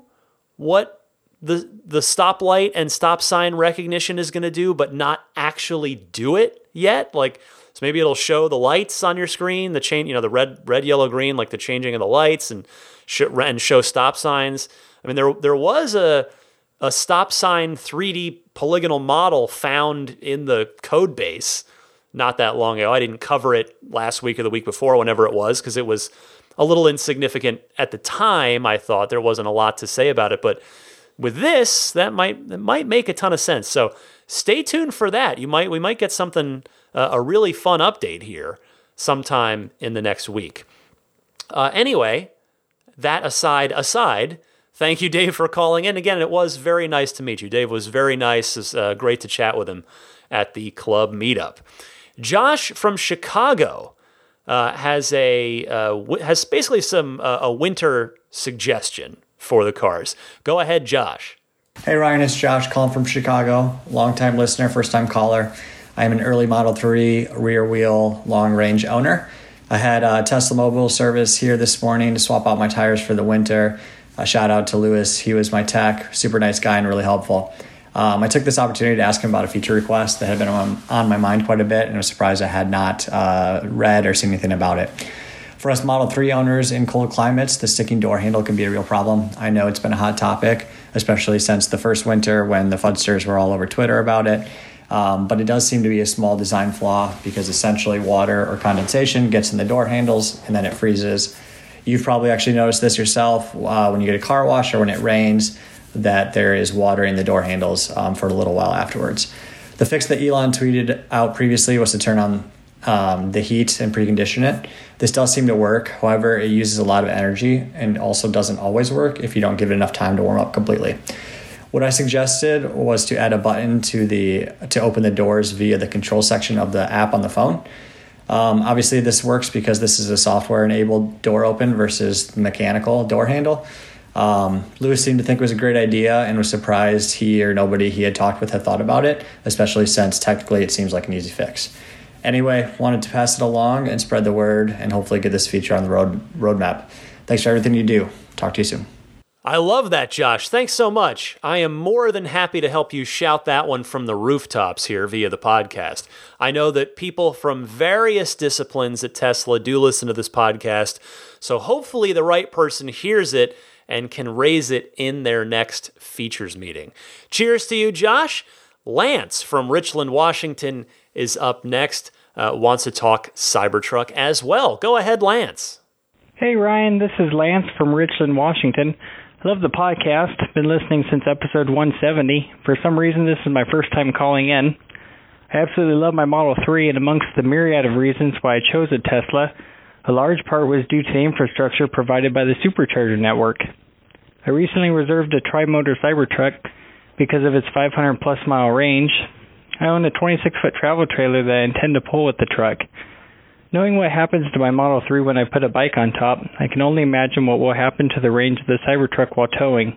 [SPEAKER 1] what the the stoplight and stop sign recognition is going to do, but not actually do it yet. Like so maybe it'll show the lights on your screen, the chain, you know, the red, red, yellow, green, like the changing of the lights, and sh- and show stop signs. I mean, there there was a a stop sign 3D polygonal model found in the code base not that long ago. I didn't cover it last week or the week before, whenever it was, because it was a little insignificant at the time. I thought there wasn't a lot to say about it, but with this, that might that might make a ton of sense. So stay tuned for that. You might we might get something uh, a really fun update here sometime in the next week. Uh, anyway, that aside aside, thank you, Dave, for calling in. Again, it was very nice to meet you. Dave was very nice. It's uh, great to chat with him at the club meetup. Josh from Chicago uh, has a uh, w- has basically some uh, a winter suggestion for the cars. Go ahead, Josh.
[SPEAKER 6] Hey Ryan, it's Josh calling from Chicago. Longtime listener, first time caller. I am an early Model 3 rear wheel long range owner. I had a Tesla mobile service here this morning to swap out my tires for the winter. A shout out to Lewis. He was my tech, super nice guy and really helpful. Um, I took this opportunity to ask him about a feature request that had been on, on my mind quite a bit, and I was surprised I had not uh, read or seen anything about it. For us Model 3 owners in cold climates, the sticking door handle can be a real problem. I know it's been a hot topic, especially since the first winter when the Fudsters were all over Twitter about it. Um, but it does seem to be a small design flaw because essentially water or condensation gets in the door handles and then it freezes. You've probably actually noticed this yourself uh, when you get a car wash or when it rains that there is water in the door handles um, for a little while afterwards. The fix that Elon tweeted out previously was to turn on um, the heat and precondition it. This does seem to work. However, it uses a lot of energy and also doesn't always work if you don't give it enough time to warm up completely. What I suggested was to add a button to the to open the doors via the control section of the app on the phone. Um, obviously, this works because this is a software enabled door open versus mechanical door handle. Um, Lewis seemed to think it was a great idea and was surprised he or nobody he had talked with had thought about it, especially since technically it seems like an easy fix. Anyway, wanted to pass it along and spread the word and hopefully get this feature on the road roadmap. Thanks for everything you do. Talk to you soon.
[SPEAKER 1] I love that, Josh. Thanks so much. I am more than happy to help you shout that one from the rooftops here via the podcast. I know that people from various disciplines at Tesla do listen to this podcast, so hopefully the right person hears it and can raise it in their next features meeting. Cheers to you, Josh. Lance from Richland, Washington is up next, uh, wants to talk Cybertruck as well. Go ahead, Lance.
[SPEAKER 7] Hey, Ryan, this is Lance from Richland, Washington. I love the podcast. Been listening since episode 170. For some reason, this is my first time calling in. I absolutely love my Model 3, and amongst the myriad of reasons why I chose a Tesla, a large part was due to the infrastructure provided by the supercharger network. I recently reserved a tri-motor Cybertruck because of its 500 plus mile range. I own a 26 foot travel trailer that I intend to pull with the truck. Knowing what happens to my Model 3 when I put a bike on top, I can only imagine what will happen to the range of the Cybertruck while towing.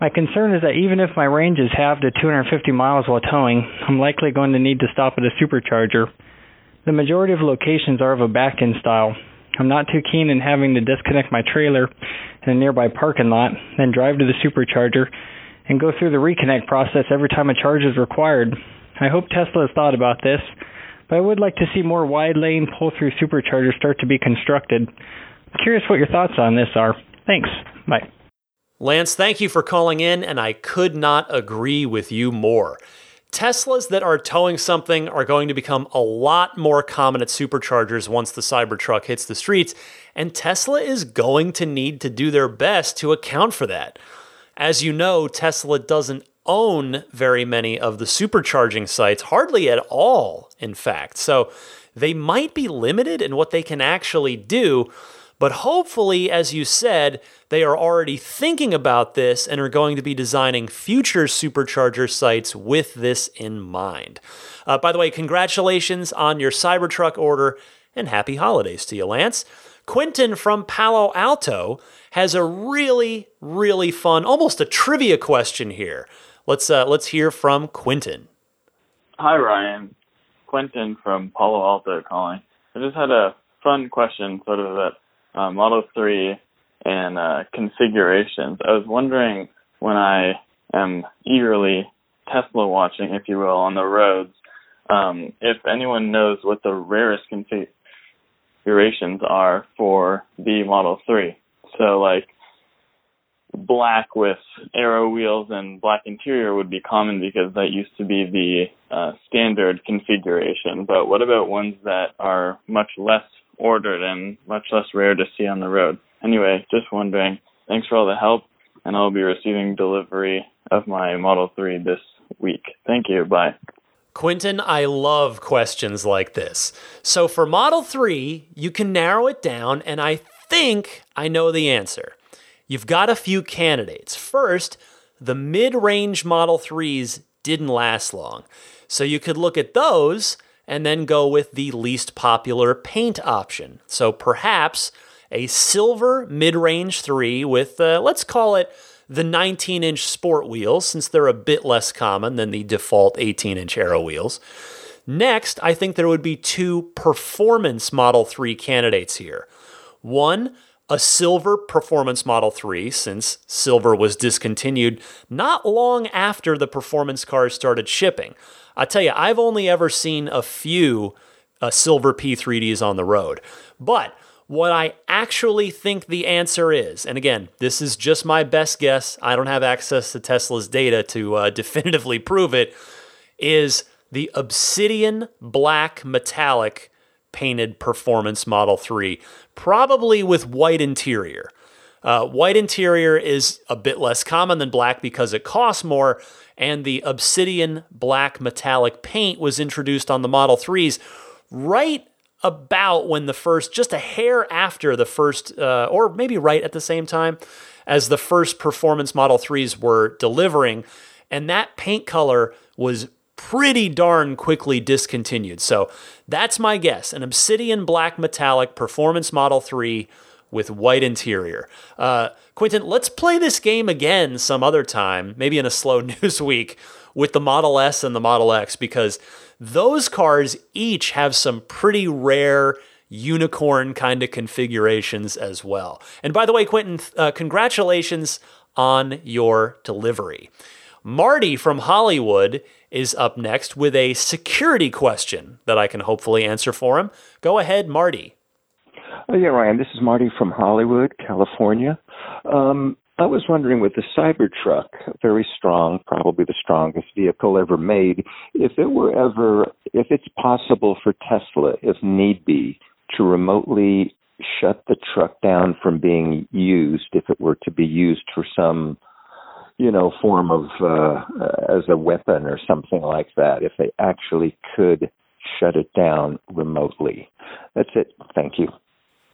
[SPEAKER 7] My concern is that even if my range is halved to 250 miles while towing, I'm likely going to need to stop at a supercharger. The majority of locations are of a back-in style. I'm not too keen in having to disconnect my trailer in a nearby parking lot, then drive to the supercharger and go through the reconnect process every time a charge is required. I hope Tesla has thought about this, but I would like to see more wide lane pull through superchargers start to be constructed. I'm curious what your thoughts on this are. Thanks. Bye.
[SPEAKER 1] Lance, thank you for calling in, and I could not agree with you more. Teslas that are towing something are going to become a lot more common at superchargers once the Cybertruck hits the streets, and Tesla is going to need to do their best to account for that. As you know, Tesla doesn't own very many of the supercharging sites, hardly at all, in fact. So they might be limited in what they can actually do. But hopefully, as you said, they are already thinking about this and are going to be designing future supercharger sites with this in mind. Uh, by the way, congratulations on your Cybertruck order and happy holidays to you, Lance. Quentin from Palo Alto has a really, really fun, almost a trivia question here. Let's uh, let's hear from Quentin.
[SPEAKER 8] Hi, Ryan. Quentin from Palo Alto calling. I just had a fun question, sort of that uh, Model 3 and uh, configurations. I was wondering when I am eagerly Tesla watching, if you will, on the roads, um, if anyone knows what the rarest configurations are for the Model 3. So, like, black with aero wheels and black interior would be common because that used to be the uh, standard configuration. But what about ones that are much less ordered and much less rare to see on the road. Anyway, just wondering. Thanks for all the help, and I'll be receiving delivery of my Model 3 this week. Thank you. Bye.
[SPEAKER 1] Quentin, I love questions like this. So for Model 3, you can narrow it down, and I think I know the answer. You've got a few candidates. First, the mid range Model 3s didn't last long. So you could look at those and then go with the least popular paint option. So perhaps a silver mid range 3 with, uh, let's call it the 19 inch sport wheels, since they're a bit less common than the default 18 inch aero wheels. Next, I think there would be two performance Model 3 candidates here. One, a silver performance Model 3, since silver was discontinued not long after the performance cars started shipping. I tell you, I've only ever seen a few uh, silver P3Ds on the road. But what I actually think the answer is, and again, this is just my best guess, I don't have access to Tesla's data to uh, definitively prove it, is the Obsidian Black Metallic painted Performance Model 3, probably with white interior. Uh, white interior is a bit less common than black because it costs more, and the Obsidian Black Metallic paint was introduced on the Model 3s right about when the first, just a hair after the first, uh, or maybe right at the same time as the first performance Model 3s were delivering. And that paint color was pretty darn quickly discontinued. So that's my guess an Obsidian Black Metallic Performance Model 3 with white interior. Uh, Quentin, let's play this game again some other time, maybe in a slow news week, with the Model S and the Model X, because those cars each have some pretty rare unicorn kind of configurations as well. And by the way, Quentin, uh, congratulations on your delivery. Marty from Hollywood is up next with a security question that I can hopefully answer for him. Go ahead, Marty.
[SPEAKER 9] Oh, yeah, Ryan. This is Marty from Hollywood, California. Um, I was wondering with the Cybertruck, very strong, probably the strongest vehicle ever made, if it were ever, if it's possible for Tesla, if need be, to remotely shut the truck down from being used if it were to be used for some you know, form of uh, as a weapon or something like that. If they actually could shut it down remotely. That's it. Thank you.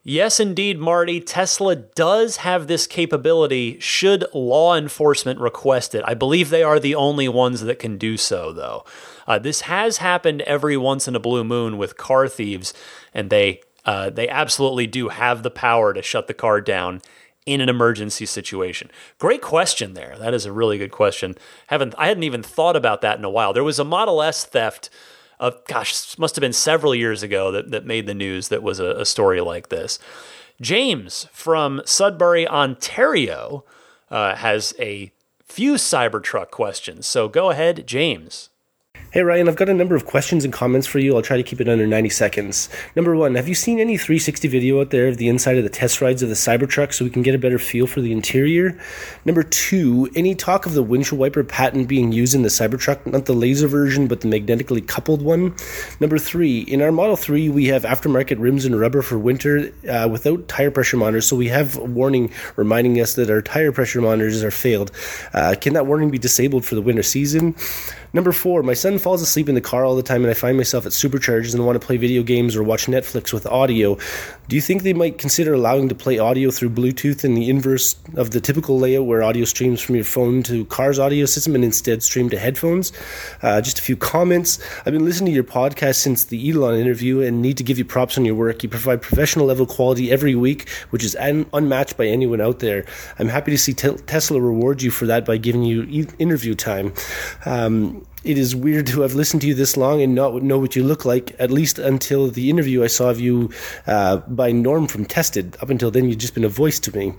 [SPEAKER 1] Yes, indeed, Marty. Tesla does have this capability should law enforcement request it. I believe they are the only ones that can do so, though. Uh, this has happened every once in a blue moon with car thieves, and they uh, they absolutely do have the power to shut the car down in an emergency situation? Great question there. That is a really good question. Haven't I hadn't even thought about that in a while. There was a Model S theft of gosh, must have been several years ago that, that made the news that was a, a story like this. James from Sudbury, Ontario, uh, has a few Cybertruck questions. So go ahead, James.
[SPEAKER 10] Hey Ryan, I've got a number of questions and comments for you. I'll try to keep it under 90 seconds. Number one, have you seen any 360 video out there of the inside of the test rides of the Cybertruck so we can get a better feel for the interior? Number two, any talk of the windshield wiper patent being used in the Cybertruck, not the laser version, but the magnetically coupled one? Number three, in our Model 3, we have aftermarket rims and rubber for winter uh, without tire pressure monitors, so we have a warning reminding us that our tire pressure monitors are failed. Uh, can that warning be disabled for the winter season? Number four, my son falls asleep in the car all the time, and I find myself at superchargers and want to play video games or watch Netflix with audio. Do you think they might consider allowing to play audio through Bluetooth in the inverse of the typical layout where audio streams from your phone to car's audio system and instead stream to headphones? Uh, just a few comments. I've been listening to your podcast since the Elon interview and need to give you props on your work. You provide professional level quality every week, which is un- unmatched by anyone out there. I'm happy to see te- Tesla reward you for that by giving you e- interview time. Um, it is weird to have listened to you this long and not know what you look like, at least until the interview I saw of you uh, by Norm from Tested. Up until then, you'd just been a voice to me.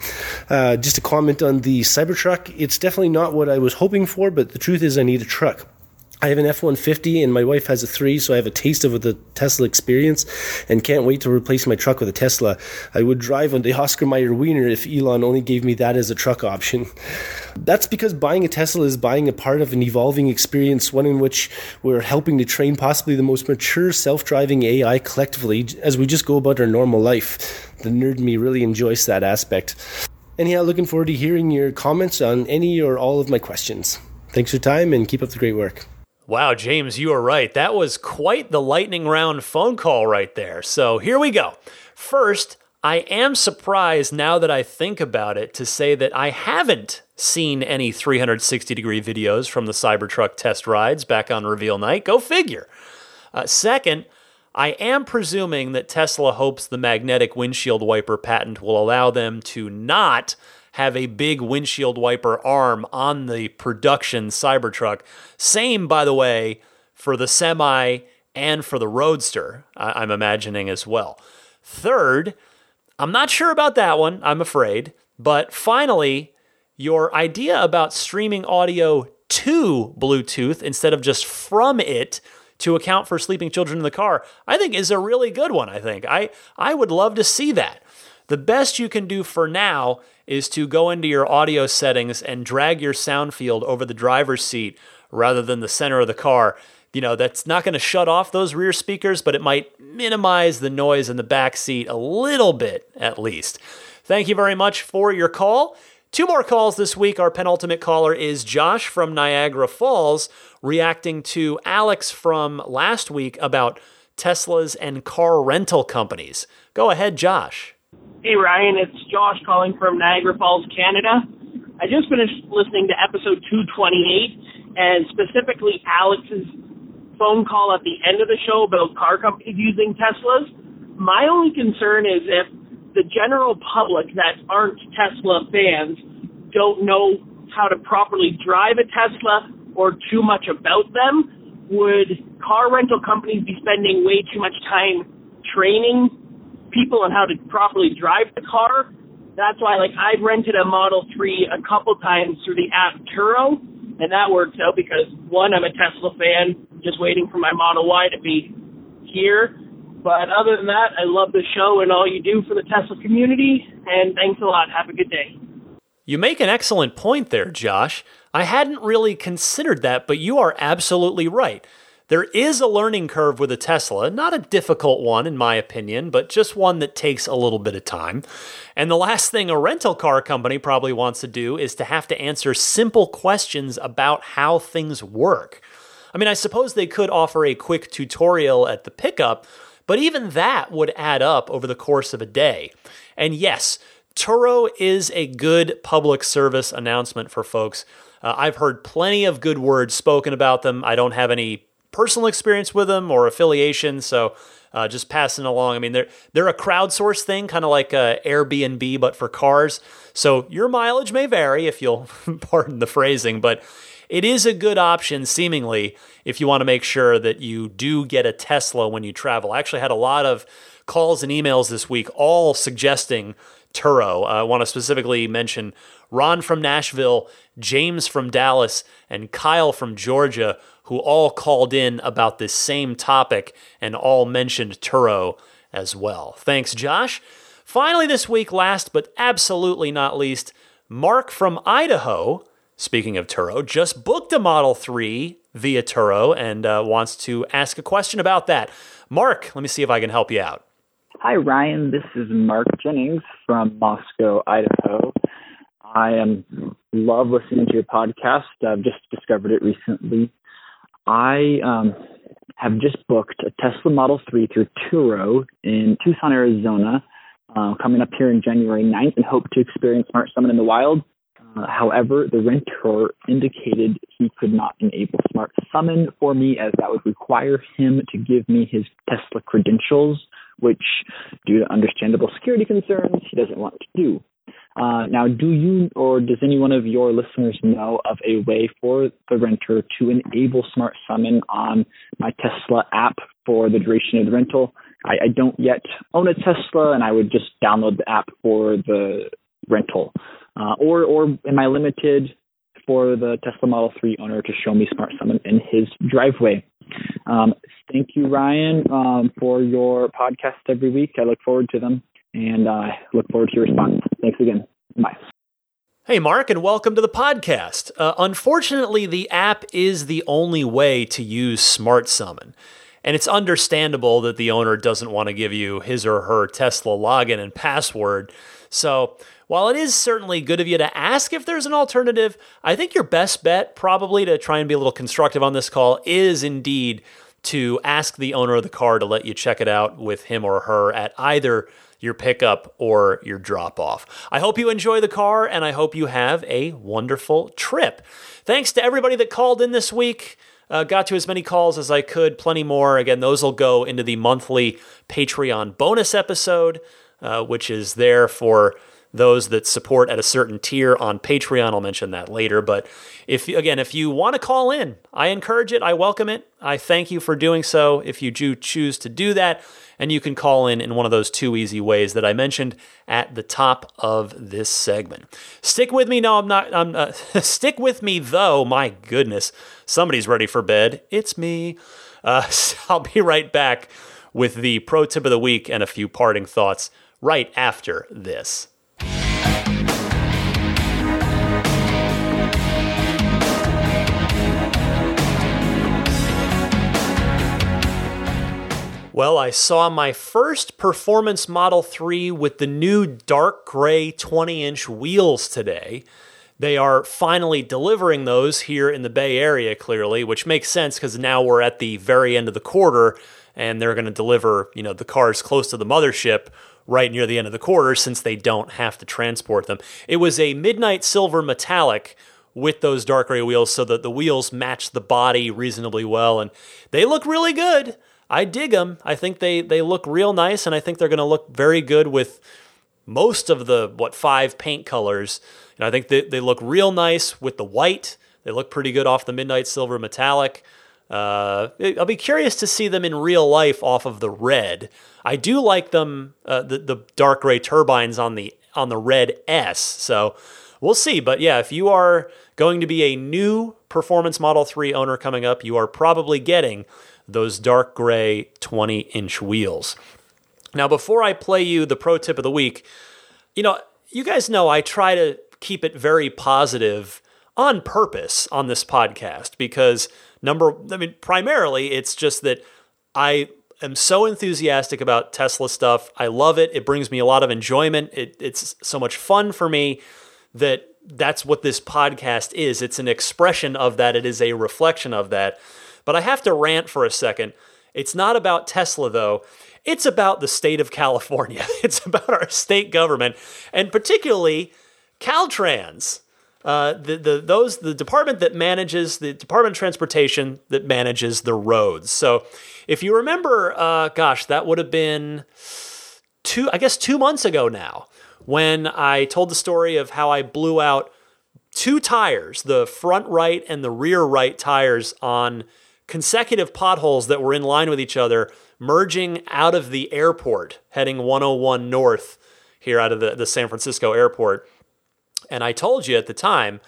[SPEAKER 10] Uh, just a comment on the Cybertruck. It's definitely not what I was hoping for, but the truth is, I need a truck. I have an F 150 and my wife has a 3, so I have a taste of the Tesla experience and can't wait to replace my truck with a Tesla. I would drive on the Oscar Mayer Wiener if Elon only gave me that as a truck option. That's because buying a Tesla is buying a part of an evolving experience, one in which we're helping to train possibly the most mature self driving AI collectively as we just go about our normal life. The nerd me really enjoys that aspect. Anyhow, looking forward to hearing your comments on any or all of my questions. Thanks for your time and keep up the great work.
[SPEAKER 1] Wow, James, you are right. That was quite the lightning round phone call right there. So here we go. First, I am surprised now that I think about it to say that I haven't seen any 360 degree videos from the Cybertruck test rides back on reveal night. Go figure. Uh, second, I am presuming that Tesla hopes the magnetic windshield wiper patent will allow them to not have a big windshield wiper arm on the production Cybertruck. Same, by the way, for the Semi and for the Roadster, I- I'm imagining as well. Third, I'm not sure about that one, I'm afraid. But finally, your idea about streaming audio to Bluetooth instead of just from it to account for sleeping children in the car, I think is a really good one, I think. I I would love to see that. The best you can do for now is to go into your audio settings and drag your sound field over the driver's seat rather than the center of the car. You know, that's not going to shut off those rear speakers, but it might minimize the noise in the back seat a little bit at least. Thank you very much for your call. Two more calls this week. Our penultimate caller is Josh from Niagara Falls, reacting to Alex from last week about Teslas and car rental companies. Go ahead, Josh.
[SPEAKER 11] Hey Ryan, it's Josh calling from Niagara Falls, Canada. I just finished listening to episode 228 and specifically Alex's phone call at the end of the show about car companies using Teslas. My only concern is if the general public that aren't Tesla fans don't know how to properly drive a Tesla or too much about them, would car rental companies be spending way too much time training people on how to properly drive the car? That's why, like, I've rented a Model 3 a couple times through the app Turo, and that works out because, one, I'm a Tesla fan, just waiting for my Model Y to be here. But other than that, I love the show and all you do for the Tesla community, and thanks a lot. Have a good day.
[SPEAKER 1] You make an excellent point there, Josh. I hadn't really considered that, but you are absolutely right. There is a learning curve with a Tesla, not a difficult one, in my opinion, but just one that takes a little bit of time. And the last thing a rental car company probably wants to do is to have to answer simple questions about how things work. I mean, I suppose they could offer a quick tutorial at the pickup, but even that would add up over the course of a day. And yes, Turo is a good public service announcement for folks. Uh, I've heard plenty of good words spoken about them. I don't have any personal experience with them or affiliation, so uh, just passing along. I mean, they're they're a crowdsourced thing, kind of like uh, Airbnb, but for cars. So your mileage may vary, if you'll pardon the phrasing, but it is a good option, seemingly, if you want to make sure that you do get a Tesla when you travel. I actually had a lot of calls and emails this week, all suggesting Turo. Uh, I want to specifically mention Ron from Nashville, James from Dallas, and Kyle from Georgia, who all called in about this same topic and all mentioned Turo as well. Thanks, Josh. Finally, this week, last but absolutely not least, Mark from Idaho, speaking of Turo, just booked a Model 3 via Turo and uh, wants to ask a question about that. Mark, let me see if I can help you out.
[SPEAKER 12] Hi, Ryan. This is Mark Jennings from Moscow, Idaho. I am love listening to your podcast. I've just discovered it recently. I um, have just booked a Tesla Model 3 through Turo in Tucson, Arizona, uh, coming up here in January 9th and hope to experience Smart Summon in the wild. Uh, however, the renter indicated he could not enable Smart Summon for me as that would require him to give me his Tesla credentials, which, due to understandable security concerns, he doesn't want to do. Uh, now, do you or does any one of your listeners know of a way for the renter to enable Smart Summon on my Tesla app for the duration of the rental? I, I don't yet own a Tesla, and I would just download the app for the rental. Uh, or, or am I limited for the Tesla Model 3 owner to show me Smart Summon in his driveway? Um, thank you, Ryan, um, for your podcast every week. I look forward to them and I uh, look forward to your response. Thanks again. Bye.
[SPEAKER 1] Hey, Mark, and welcome to the podcast. Uh, unfortunately, the app is the only way to use Smart Summon. And it's understandable that the owner doesn't want to give you his or her Tesla login and password. So, while it is certainly good of you to ask if there's an alternative, I think your best bet, probably to try and be a little constructive on this call, is indeed to ask the owner of the car to let you check it out with him or her at either your pickup or your drop off. I hope you enjoy the car and I hope you have a wonderful trip. Thanks to everybody that called in this week. Uh, got to as many calls as I could, plenty more. Again, those will go into the monthly Patreon bonus episode, uh, which is there for those that support at a certain tier on Patreon. I'll mention that later. But if again, if you want to call in, I encourage it. I welcome it. I thank you for doing so. If you do choose to do that, and you can call in in one of those two easy ways that I mentioned at the top of this segment. Stick with me. No, I'm not. I'm uh, stick with me though. My goodness, somebody's ready for bed. It's me. Uh, I'll be right back with the pro tip of the week and a few parting thoughts right after this. Well, I saw my first Performance Model 3 with the new dark gray 20 inch wheels today. They are finally delivering those here in the Bay Area, clearly, which makes sense because now we're at the very end of the quarter and they're going to deliver, you know, the cars close to the mothership right near the end of the quarter since they don't have to transport them. It was a midnight silver metallic with those dark gray wheels so that the wheels match the body reasonably well and they look really good. I dig them. I think they they look real nice, and I think they're going to look very good with most of the what five paint colors. And I think they, they look real nice with the white. They look pretty good off the midnight silver metallic. Uh, I'll be curious to see them in real life off of the red. I do like them, uh, the the dark gray turbines on the on the red S. So we'll see. But yeah, if you are going to be a new Performance Model 3 owner coming up, you are probably getting those dark gray 20 inch wheels. Now, before I play you the pro tip of the week, you know, you guys know I try to keep it very positive on purpose on this podcast because number, I mean, primarily it's just that I am so enthusiastic about Tesla stuff. I love it. It brings me a lot of enjoyment. It, it's so much fun for me that that's what this podcast is. It's an expression of that, it is a reflection of that. But I have to rant for a second. It's not about Tesla, though. It's about the state of California. It's about our state government, and particularly Caltrans. Uh, the, the those the department that manages the Department of Transportation that manages the roads. So, if you remember, uh, gosh, that would have been two, I guess, two months ago now, when I told the story of how I blew out two tires, the front right and the rear right tires on consecutive potholes that were in line with each other, merging out of the airport, heading 101 north here out of the, the San Francisco airport. And I told you at the time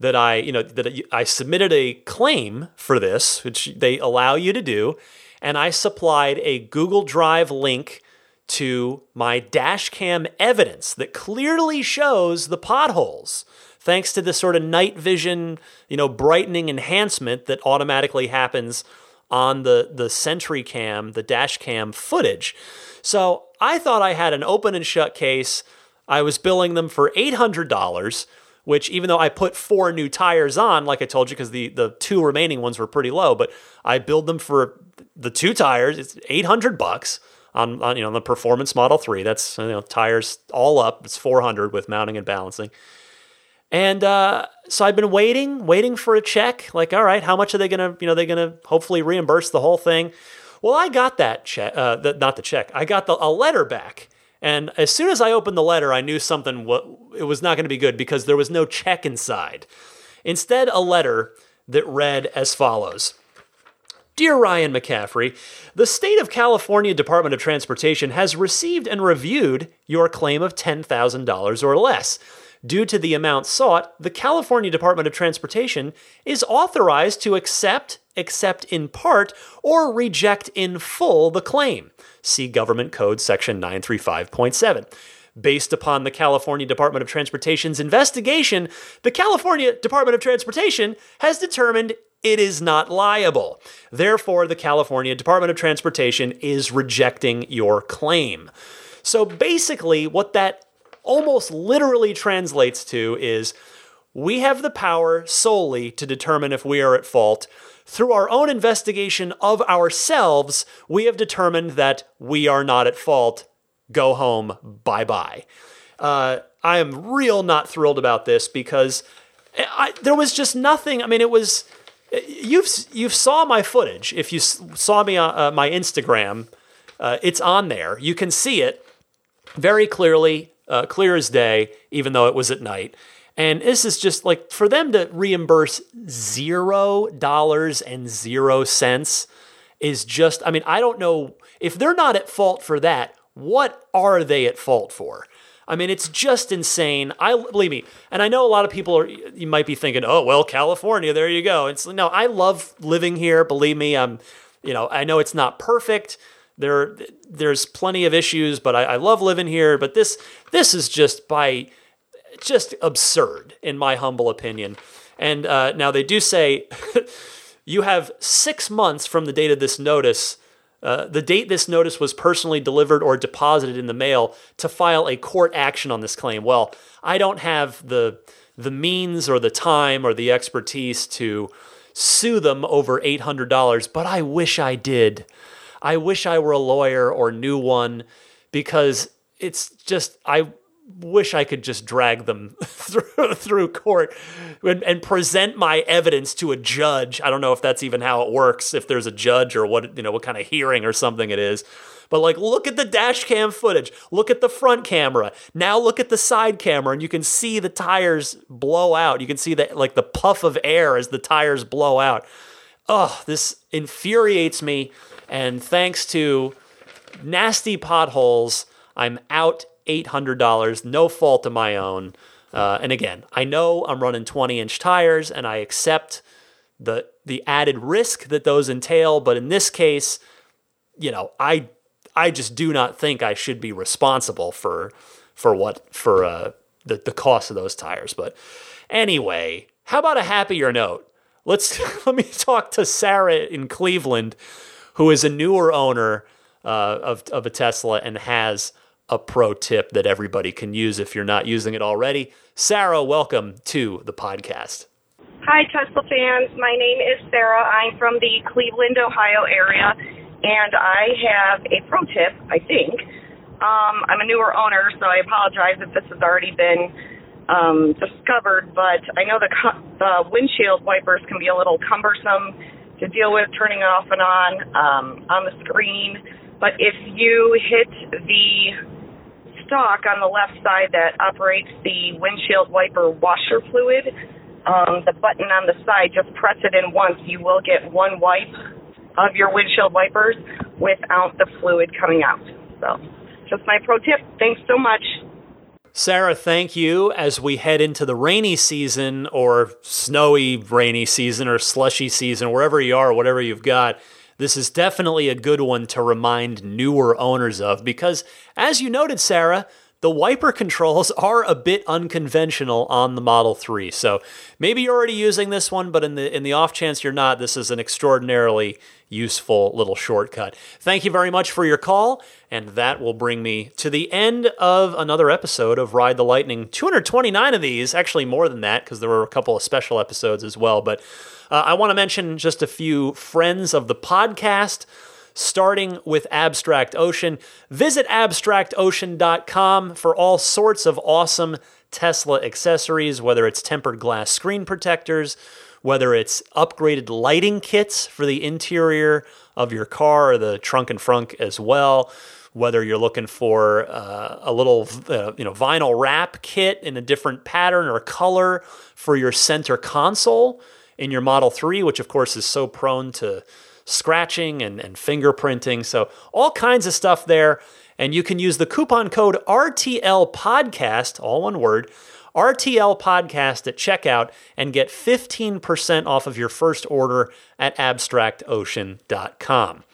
[SPEAKER 1] that I, you know, that I submitted a claim for this, which they allow you to do, and I supplied a Google Drive link to my dash cam evidence that clearly shows the potholes thanks to this sort of night vision, you know, brightening enhancement that automatically happens on the the Sentry Cam, the dash cam footage. So I thought I had an open and shut case. I was billing them for eight hundred dollars, which even though I put four new tires on, like I told you, because the the two remaining ones were pretty low, but I billed them for the two tires. It's eight hundred bucks. On, on, you know the performance model 3 that's you know tires all up it's 400 with mounting and balancing and uh, so I've been waiting, waiting for a check. Like, all right, how much are they gonna, you know, they're gonna hopefully reimburse the whole thing. Well, I got that check, uh, the, not the check. I got the, a letter back, and as soon as I opened the letter, I knew something. W- it was not going to be good because there was no check inside. Instead, a letter that read as follows. Dear Ryan McCaffrey, the State of California Department of Transportation has received and reviewed your claim of $10,000 or less. Due to the amount sought, the California Department of Transportation is authorized to accept, accept in part, or reject in full the claim. See Government Code Section 935.7. Based upon the California Department of Transportation's investigation, the California Department of Transportation has determined it is not liable. Therefore, the California Department of Transportation is rejecting your claim. So basically, what that almost literally translates to is we have the power solely to determine if we are at fault. Through our own investigation of ourselves, we have determined that we are not at fault. Go home. Bye bye. Uh, I am real not thrilled about this because I, there was just nothing. I mean, it was you've you've saw my footage. If you saw me on uh, my Instagram, uh, it's on there. You can see it very clearly, uh, clear as day, even though it was at night. And this is just like for them to reimburse zero dollars and zero cents is just, I mean, I don't know if they're not at fault for that, what are they at fault for? I mean, it's just insane. I believe me, and I know a lot of people are. You might be thinking, "Oh, well, California, there you go." It's no, I love living here. Believe me, I'm. You know, I know it's not perfect. There, there's plenty of issues, but I, I love living here. But this, this is just by, just absurd in my humble opinion. And uh, now they do say you have six months from the date of this notice, uh, the date this notice was personally delivered or deposited in the mail, to file a court action on this claim. Well, I don't have the the means or the time or the expertise to sue them over eight hundred dollars, but I wish I did. I wish I were a lawyer or knew one, because it's just I wish I could just drag them through through court and, and present my evidence to a judge. I don't know if that's even how it works, if there's a judge or what you know what kind of hearing or something it is. But like look at the dash cam footage, look at the front camera. Now look at the side camera and you can see the tires blow out. You can see that like the puff of air as the tires blow out. Oh, this infuriates me and thanks to nasty potholes, I'm out $800, no fault of my own. Uh, and again, I know I'm running 20 inch tires and I accept the, the added risk that those entail. But in this case, you know, I, I just do not think I should be responsible for, for what, for uh, the, the cost of those tires. But anyway, how about a happier note? Let's let me talk to Sarah in Cleveland, who is a newer owner uh, of, of a Tesla and has a pro tip that everybody can use if you're not using it already. Sarah, welcome to the podcast.
[SPEAKER 13] Hi, Tesla fans. My name is Sarah. I'm from the Cleveland, Ohio area, and I have a pro tip, I think. Um, I'm a newer owner, so I apologize if this has already been um, discovered, but I know the, co- the windshield wipers can be a little cumbersome to deal with turning off and on um, on the screen. But if you hit the stalk on the left side that operates the windshield wiper washer fluid, um, the button on the side, just press it in once. You will get one wipe of your windshield wipers without the fluid coming out. So, just my pro tip. Thanks so much.
[SPEAKER 1] Sarah, thank you. As we head into the rainy season or snowy rainy season or slushy season, wherever you are, whatever you've got, this is definitely a good one to remind newer owners of because, as you noted, Sarah, the wiper controls are a bit unconventional on the Model 3. So maybe you're already using this one, but in the in the off chance you're not, this is an extraordinarily useful little shortcut. Thank you very much for your call, and that will bring me to the end of another episode of Ride the Lightning. 229 of these, actually more than that because there were a couple of special episodes as well, but uh, I want to mention just a few friends of the podcast starting with Abstract Ocean. Visit abstractocean.com for all sorts of awesome Tesla accessories, whether it's tempered glass screen protectors, whether it's upgraded lighting kits for the interior of your car or the trunk and frunk as well. Whether you're looking for uh, a little, uh, you know, vinyl wrap kit in a different pattern or color for your center console in your Model 3, which of course is so prone to scratching and, and fingerprinting. So, all kinds of stuff there. And you can use the coupon code RTL Podcast, all one word, RTL Podcast at checkout and get 15% off of your first order at abstractocean.com.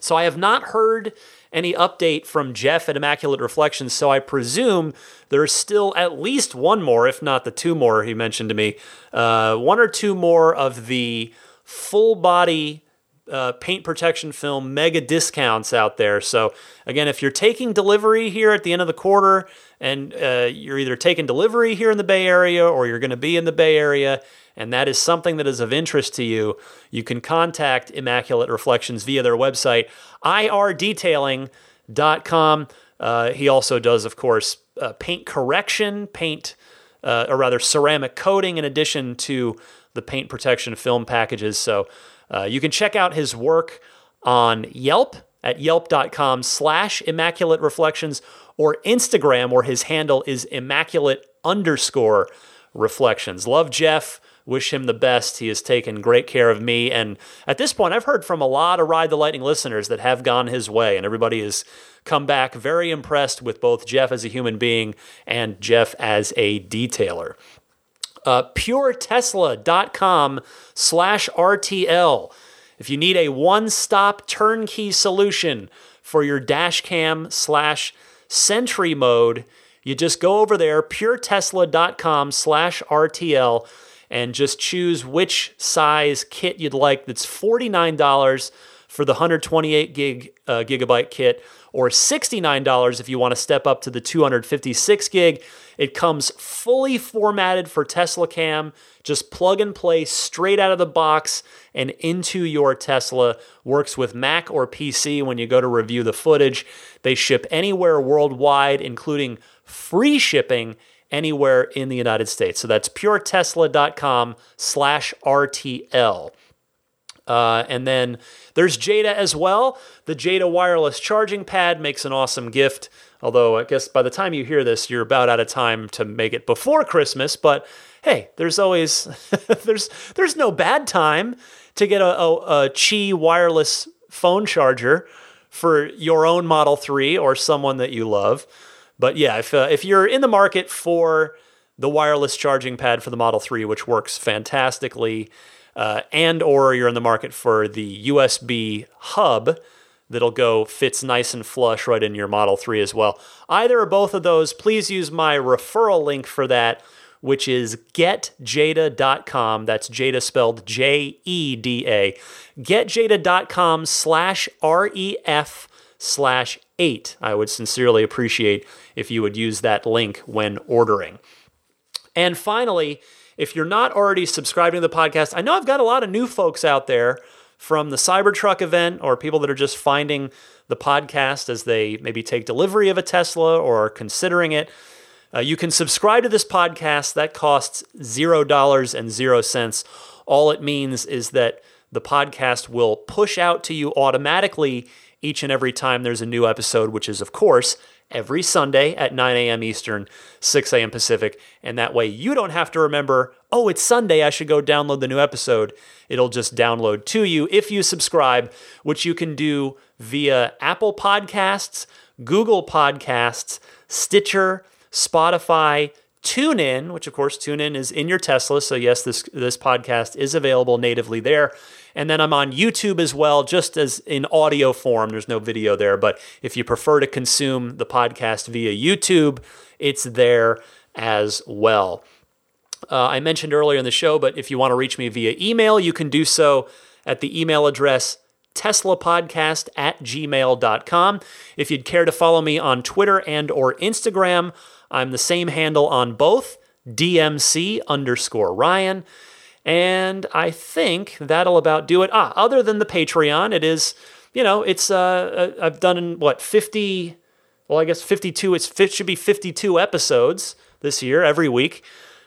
[SPEAKER 1] So, I have not heard any update from Jeff at Immaculate Reflections, so I presume there's still at least one more, if not the two more he mentioned to me, uh, one or two more of the full body uh, paint protection film mega discounts out there. So, again, if you're taking delivery here at the end of the quarter and uh, you're either taking delivery here in the Bay Area or you're going to be in the Bay Area, and that is something that is of interest to you, you can contact Immaculate Reflections via their website, irdetailing.com. Uh, he also does, of course, uh, paint correction, paint, uh, or rather ceramic coating, in addition to the paint protection film packages. So uh, you can check out his work on Yelp at yelp.com slash immaculate reflections or Instagram where his handle is immaculate underscore reflections. Love Jeff. Wish him the best. He has taken great care of me. And at this point, I've heard from a lot of Ride the Lightning listeners that have gone his way, and everybody has come back very impressed with both Jeff as a human being and Jeff as a detailer. Uh, puretesla.com slash RTL. If you need a one stop turnkey solution for your dash cam slash sentry mode, you just go over there, puretesla.com slash RTL, and just choose which size kit you'd like. That's $49 for the 128 gig uh, gigabyte kit, or $69 if you want to step up to the 256 gig. It comes fully formatted for Tesla Cam. Just plug and play straight out of the box and into your Tesla. Works with Mac or PC when you go to review the footage. They ship anywhere worldwide, including free shipping anywhere in the United States. So that's puretesla.com slash RTL. Uh, and then there's Jeda as well. The Jeda wireless charging pad makes an awesome gift. Although I guess by the time you hear this, you're about out of time to make it before Christmas. But hey, there's always there's there's no bad time to get a, a, a Qi wireless phone charger for your own Model 3 or someone that you love. But yeah, if uh, if you're in the market for the wireless charging pad for the Model 3, which works fantastically, uh, and or you're in the market for the USB hub that'll go fits nice and flush right in your Model 3 as well. Either or both of those, please use my referral link for that, which is getjeda.com. That's Jeda spelled J E D A. Getjeda.com slash R E F slash eight. I would sincerely appreciate if you would use that link when ordering. And finally, if you're not already subscribing to the podcast, I know I've got a lot of new folks out there from the Cybertruck event or people that are just finding the podcast as they maybe take delivery of a Tesla or are considering it. Uh, you can subscribe to this podcast. That costs $0 and 0 cents. All it means is that the podcast will push out to you automatically each and every time there's a new episode, which is, of course, every Sunday at 9 a.m. Eastern, 6 a.m. Pacific. And that way you don't have to remember, oh, it's Sunday, I should go download the new episode. It'll just download to you if you subscribe, which you can do via Apple Podcasts, Google Podcasts, Stitcher, Spotify, TuneIn, which of course TuneIn is in your Tesla. So yes, this this podcast is available natively there. And then I'm on YouTube as well, just as in audio form. There's no video there, but if you prefer to consume the podcast via YouTube, it's there as well. Uh, I mentioned earlier in the show, but if you want to reach me via email, you can do so at the email address teslapodcast at gmail.com. If you'd care to follow me on Twitter and or Instagram, I'm the same handle on both, DMC underscore Ryan. And I think that'll about do it. Ah, other than the Patreon, it is, you know, it's, uh, uh I've done what, 50, well, I guess 52, it's, it should be 52 episodes this year, every week.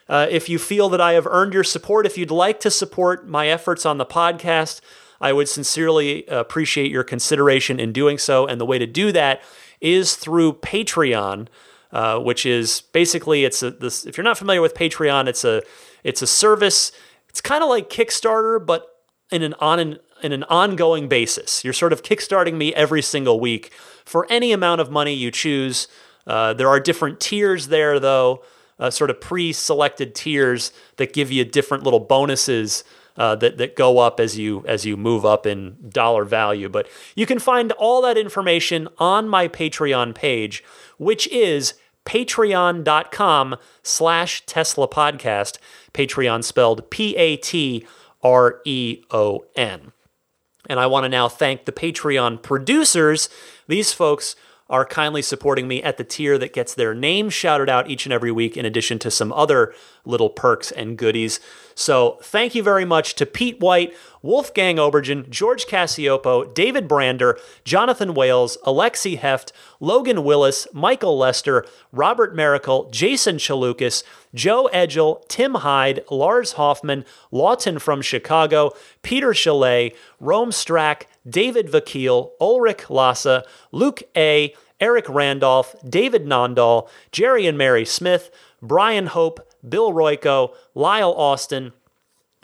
[SPEAKER 1] Uh, if you feel that I have earned your support, if you'd like to support my efforts on the podcast, I would sincerely appreciate your consideration in doing so. And the way to do that is through Patreon, uh, which is basically it's a this. If you're not familiar with Patreon, it's a it's a service it's kind of like Kickstarter, but in an on an, in an ongoing basis. You're sort of kickstarting me every single week for any amount of money you choose. Uh, there are different tiers there, though, uh, sort of pre-selected tiers that give you different little bonuses uh, that that go up as you as you move up in dollar value. But you can find all that information on my Patreon page, which is patreon.com slash Tesla podcast. Patreon spelled P A T R E O N. And I want to now thank the Patreon producers. These folks are kindly supporting me at the tier that gets their name shouted out each and every week, in addition to some other little perks and goodies. So thank you very much to Pete White, Wolfgang Obergen, George Cassiopo, David Brander, Jonathan Wales, Alexi Heft, Logan Willis, Michael Lester, Robert Miracle, Jason Chalukas, Joe Edgel, Tim Hyde, Lars Hoffman, Lawton from Chicago, Peter Chalet, Rome Strack, David Vakil, Ulrich Lassa, Luke A., Eric Randolph, David Nondahl, Jerry and Mary Smith, Brian Hope, Bill Royko, Lyle Austin,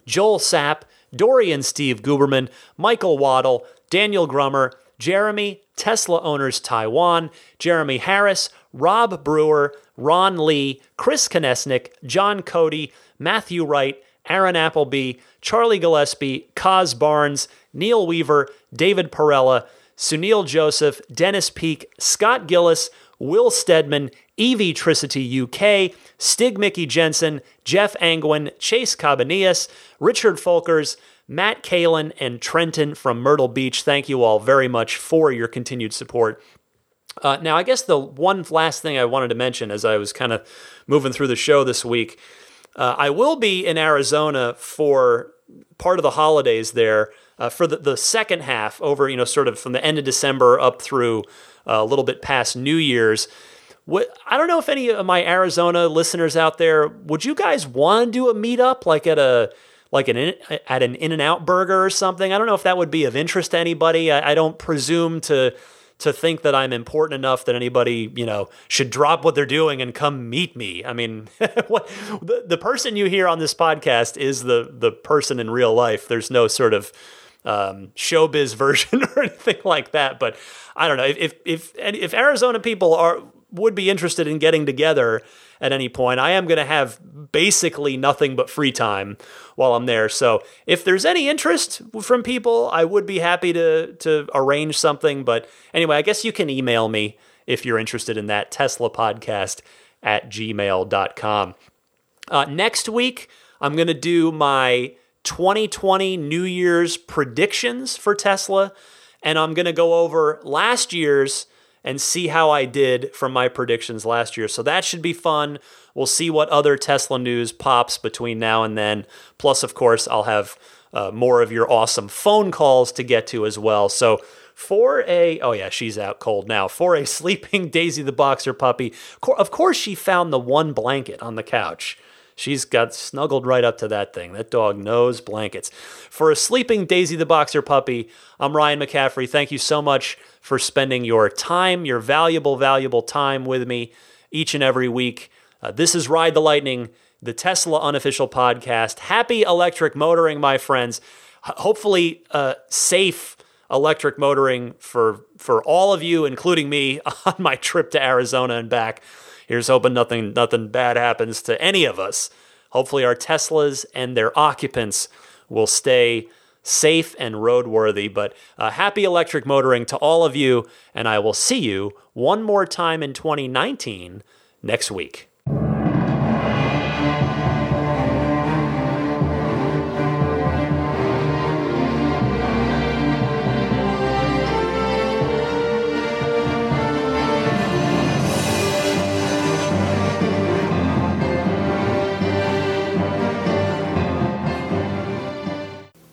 [SPEAKER 1] Joel Sapp, Dorian Steve Guberman, Michael Waddle, Daniel Grummer, Jeremy, Tesla Owners Taiwan, Jeremy Harris, Rob Brewer, Ron Lee, Chris Konesnik, John Cody, Matthew Wright, Aaron Appleby, Charlie Gillespie, Kaz Barnes, Neil Weaver, David Perella, Sunil Joseph, Dennis Peak, Scott Gillis, Will Stedman, Evie Tricity UK, Stig Mickey Jensen, Jeff Angwin, Chase Cabanillas, Richard Folkers, Matt Kalin, and Trenton from Myrtle Beach. Thank you all very much for your continued support. Uh, now, I guess the one last thing I wanted to mention as I was kind of moving through the show this week, uh, I will be in Arizona for part of the holidays there uh, for the, the second half over, you know, sort of from the end of December up through uh, a little bit past New Year's. What, I don't know if any of my Arizona listeners out there would you guys want to do a meetup like at a like an at an In and Out Burger or something. I don't know if that would be of interest to anybody. I, I don't presume to to think that I'm important enough that anybody, you know, should drop what they're doing and come meet me. I mean, what, the, the person you hear on this podcast is the the person in real life. There's no sort of um, showbiz version or anything like that. But I don't know if if if Arizona people are would be interested in getting together at any point. I am going to have basically nothing but free time while I'm there. So if there's any interest from people, I would be happy to to arrange something. But anyway, I guess you can email me if you're interested in that Tesla podcast at gmail.com. Uh, next week, I'm going to do my 2020 New Year's predictions for Tesla, and I'm going to go over last year's and see how I did from my predictions last year. So that should be fun. We'll see what other Tesla news pops between now and then. Plus, of course, I'll have uh, more of your awesome phone calls to get to as well. So, for a oh yeah she's out cold now for a sleeping daisy the boxer puppy of course she found the one blanket on the couch she's got snuggled right up to that thing that dog knows blankets for a sleeping daisy the boxer puppy i'm ryan mccaffrey thank you so much for spending your time, your valuable, valuable time with me each and every week. Uh, this is Ride the Lightning, the Tesla unofficial podcast. Happy electric motoring, my friends. H- hopefully, uh, safe electric motoring for for all of you, including me, on my trip to Arizona and back. Here's hoping nothing nothing bad happens to any of us. Hopefully, our Teslas and their occupants will stay safe and roadworthy. But uh, happy electric motoring to all of you, and I will see you one more time in 2019 next week.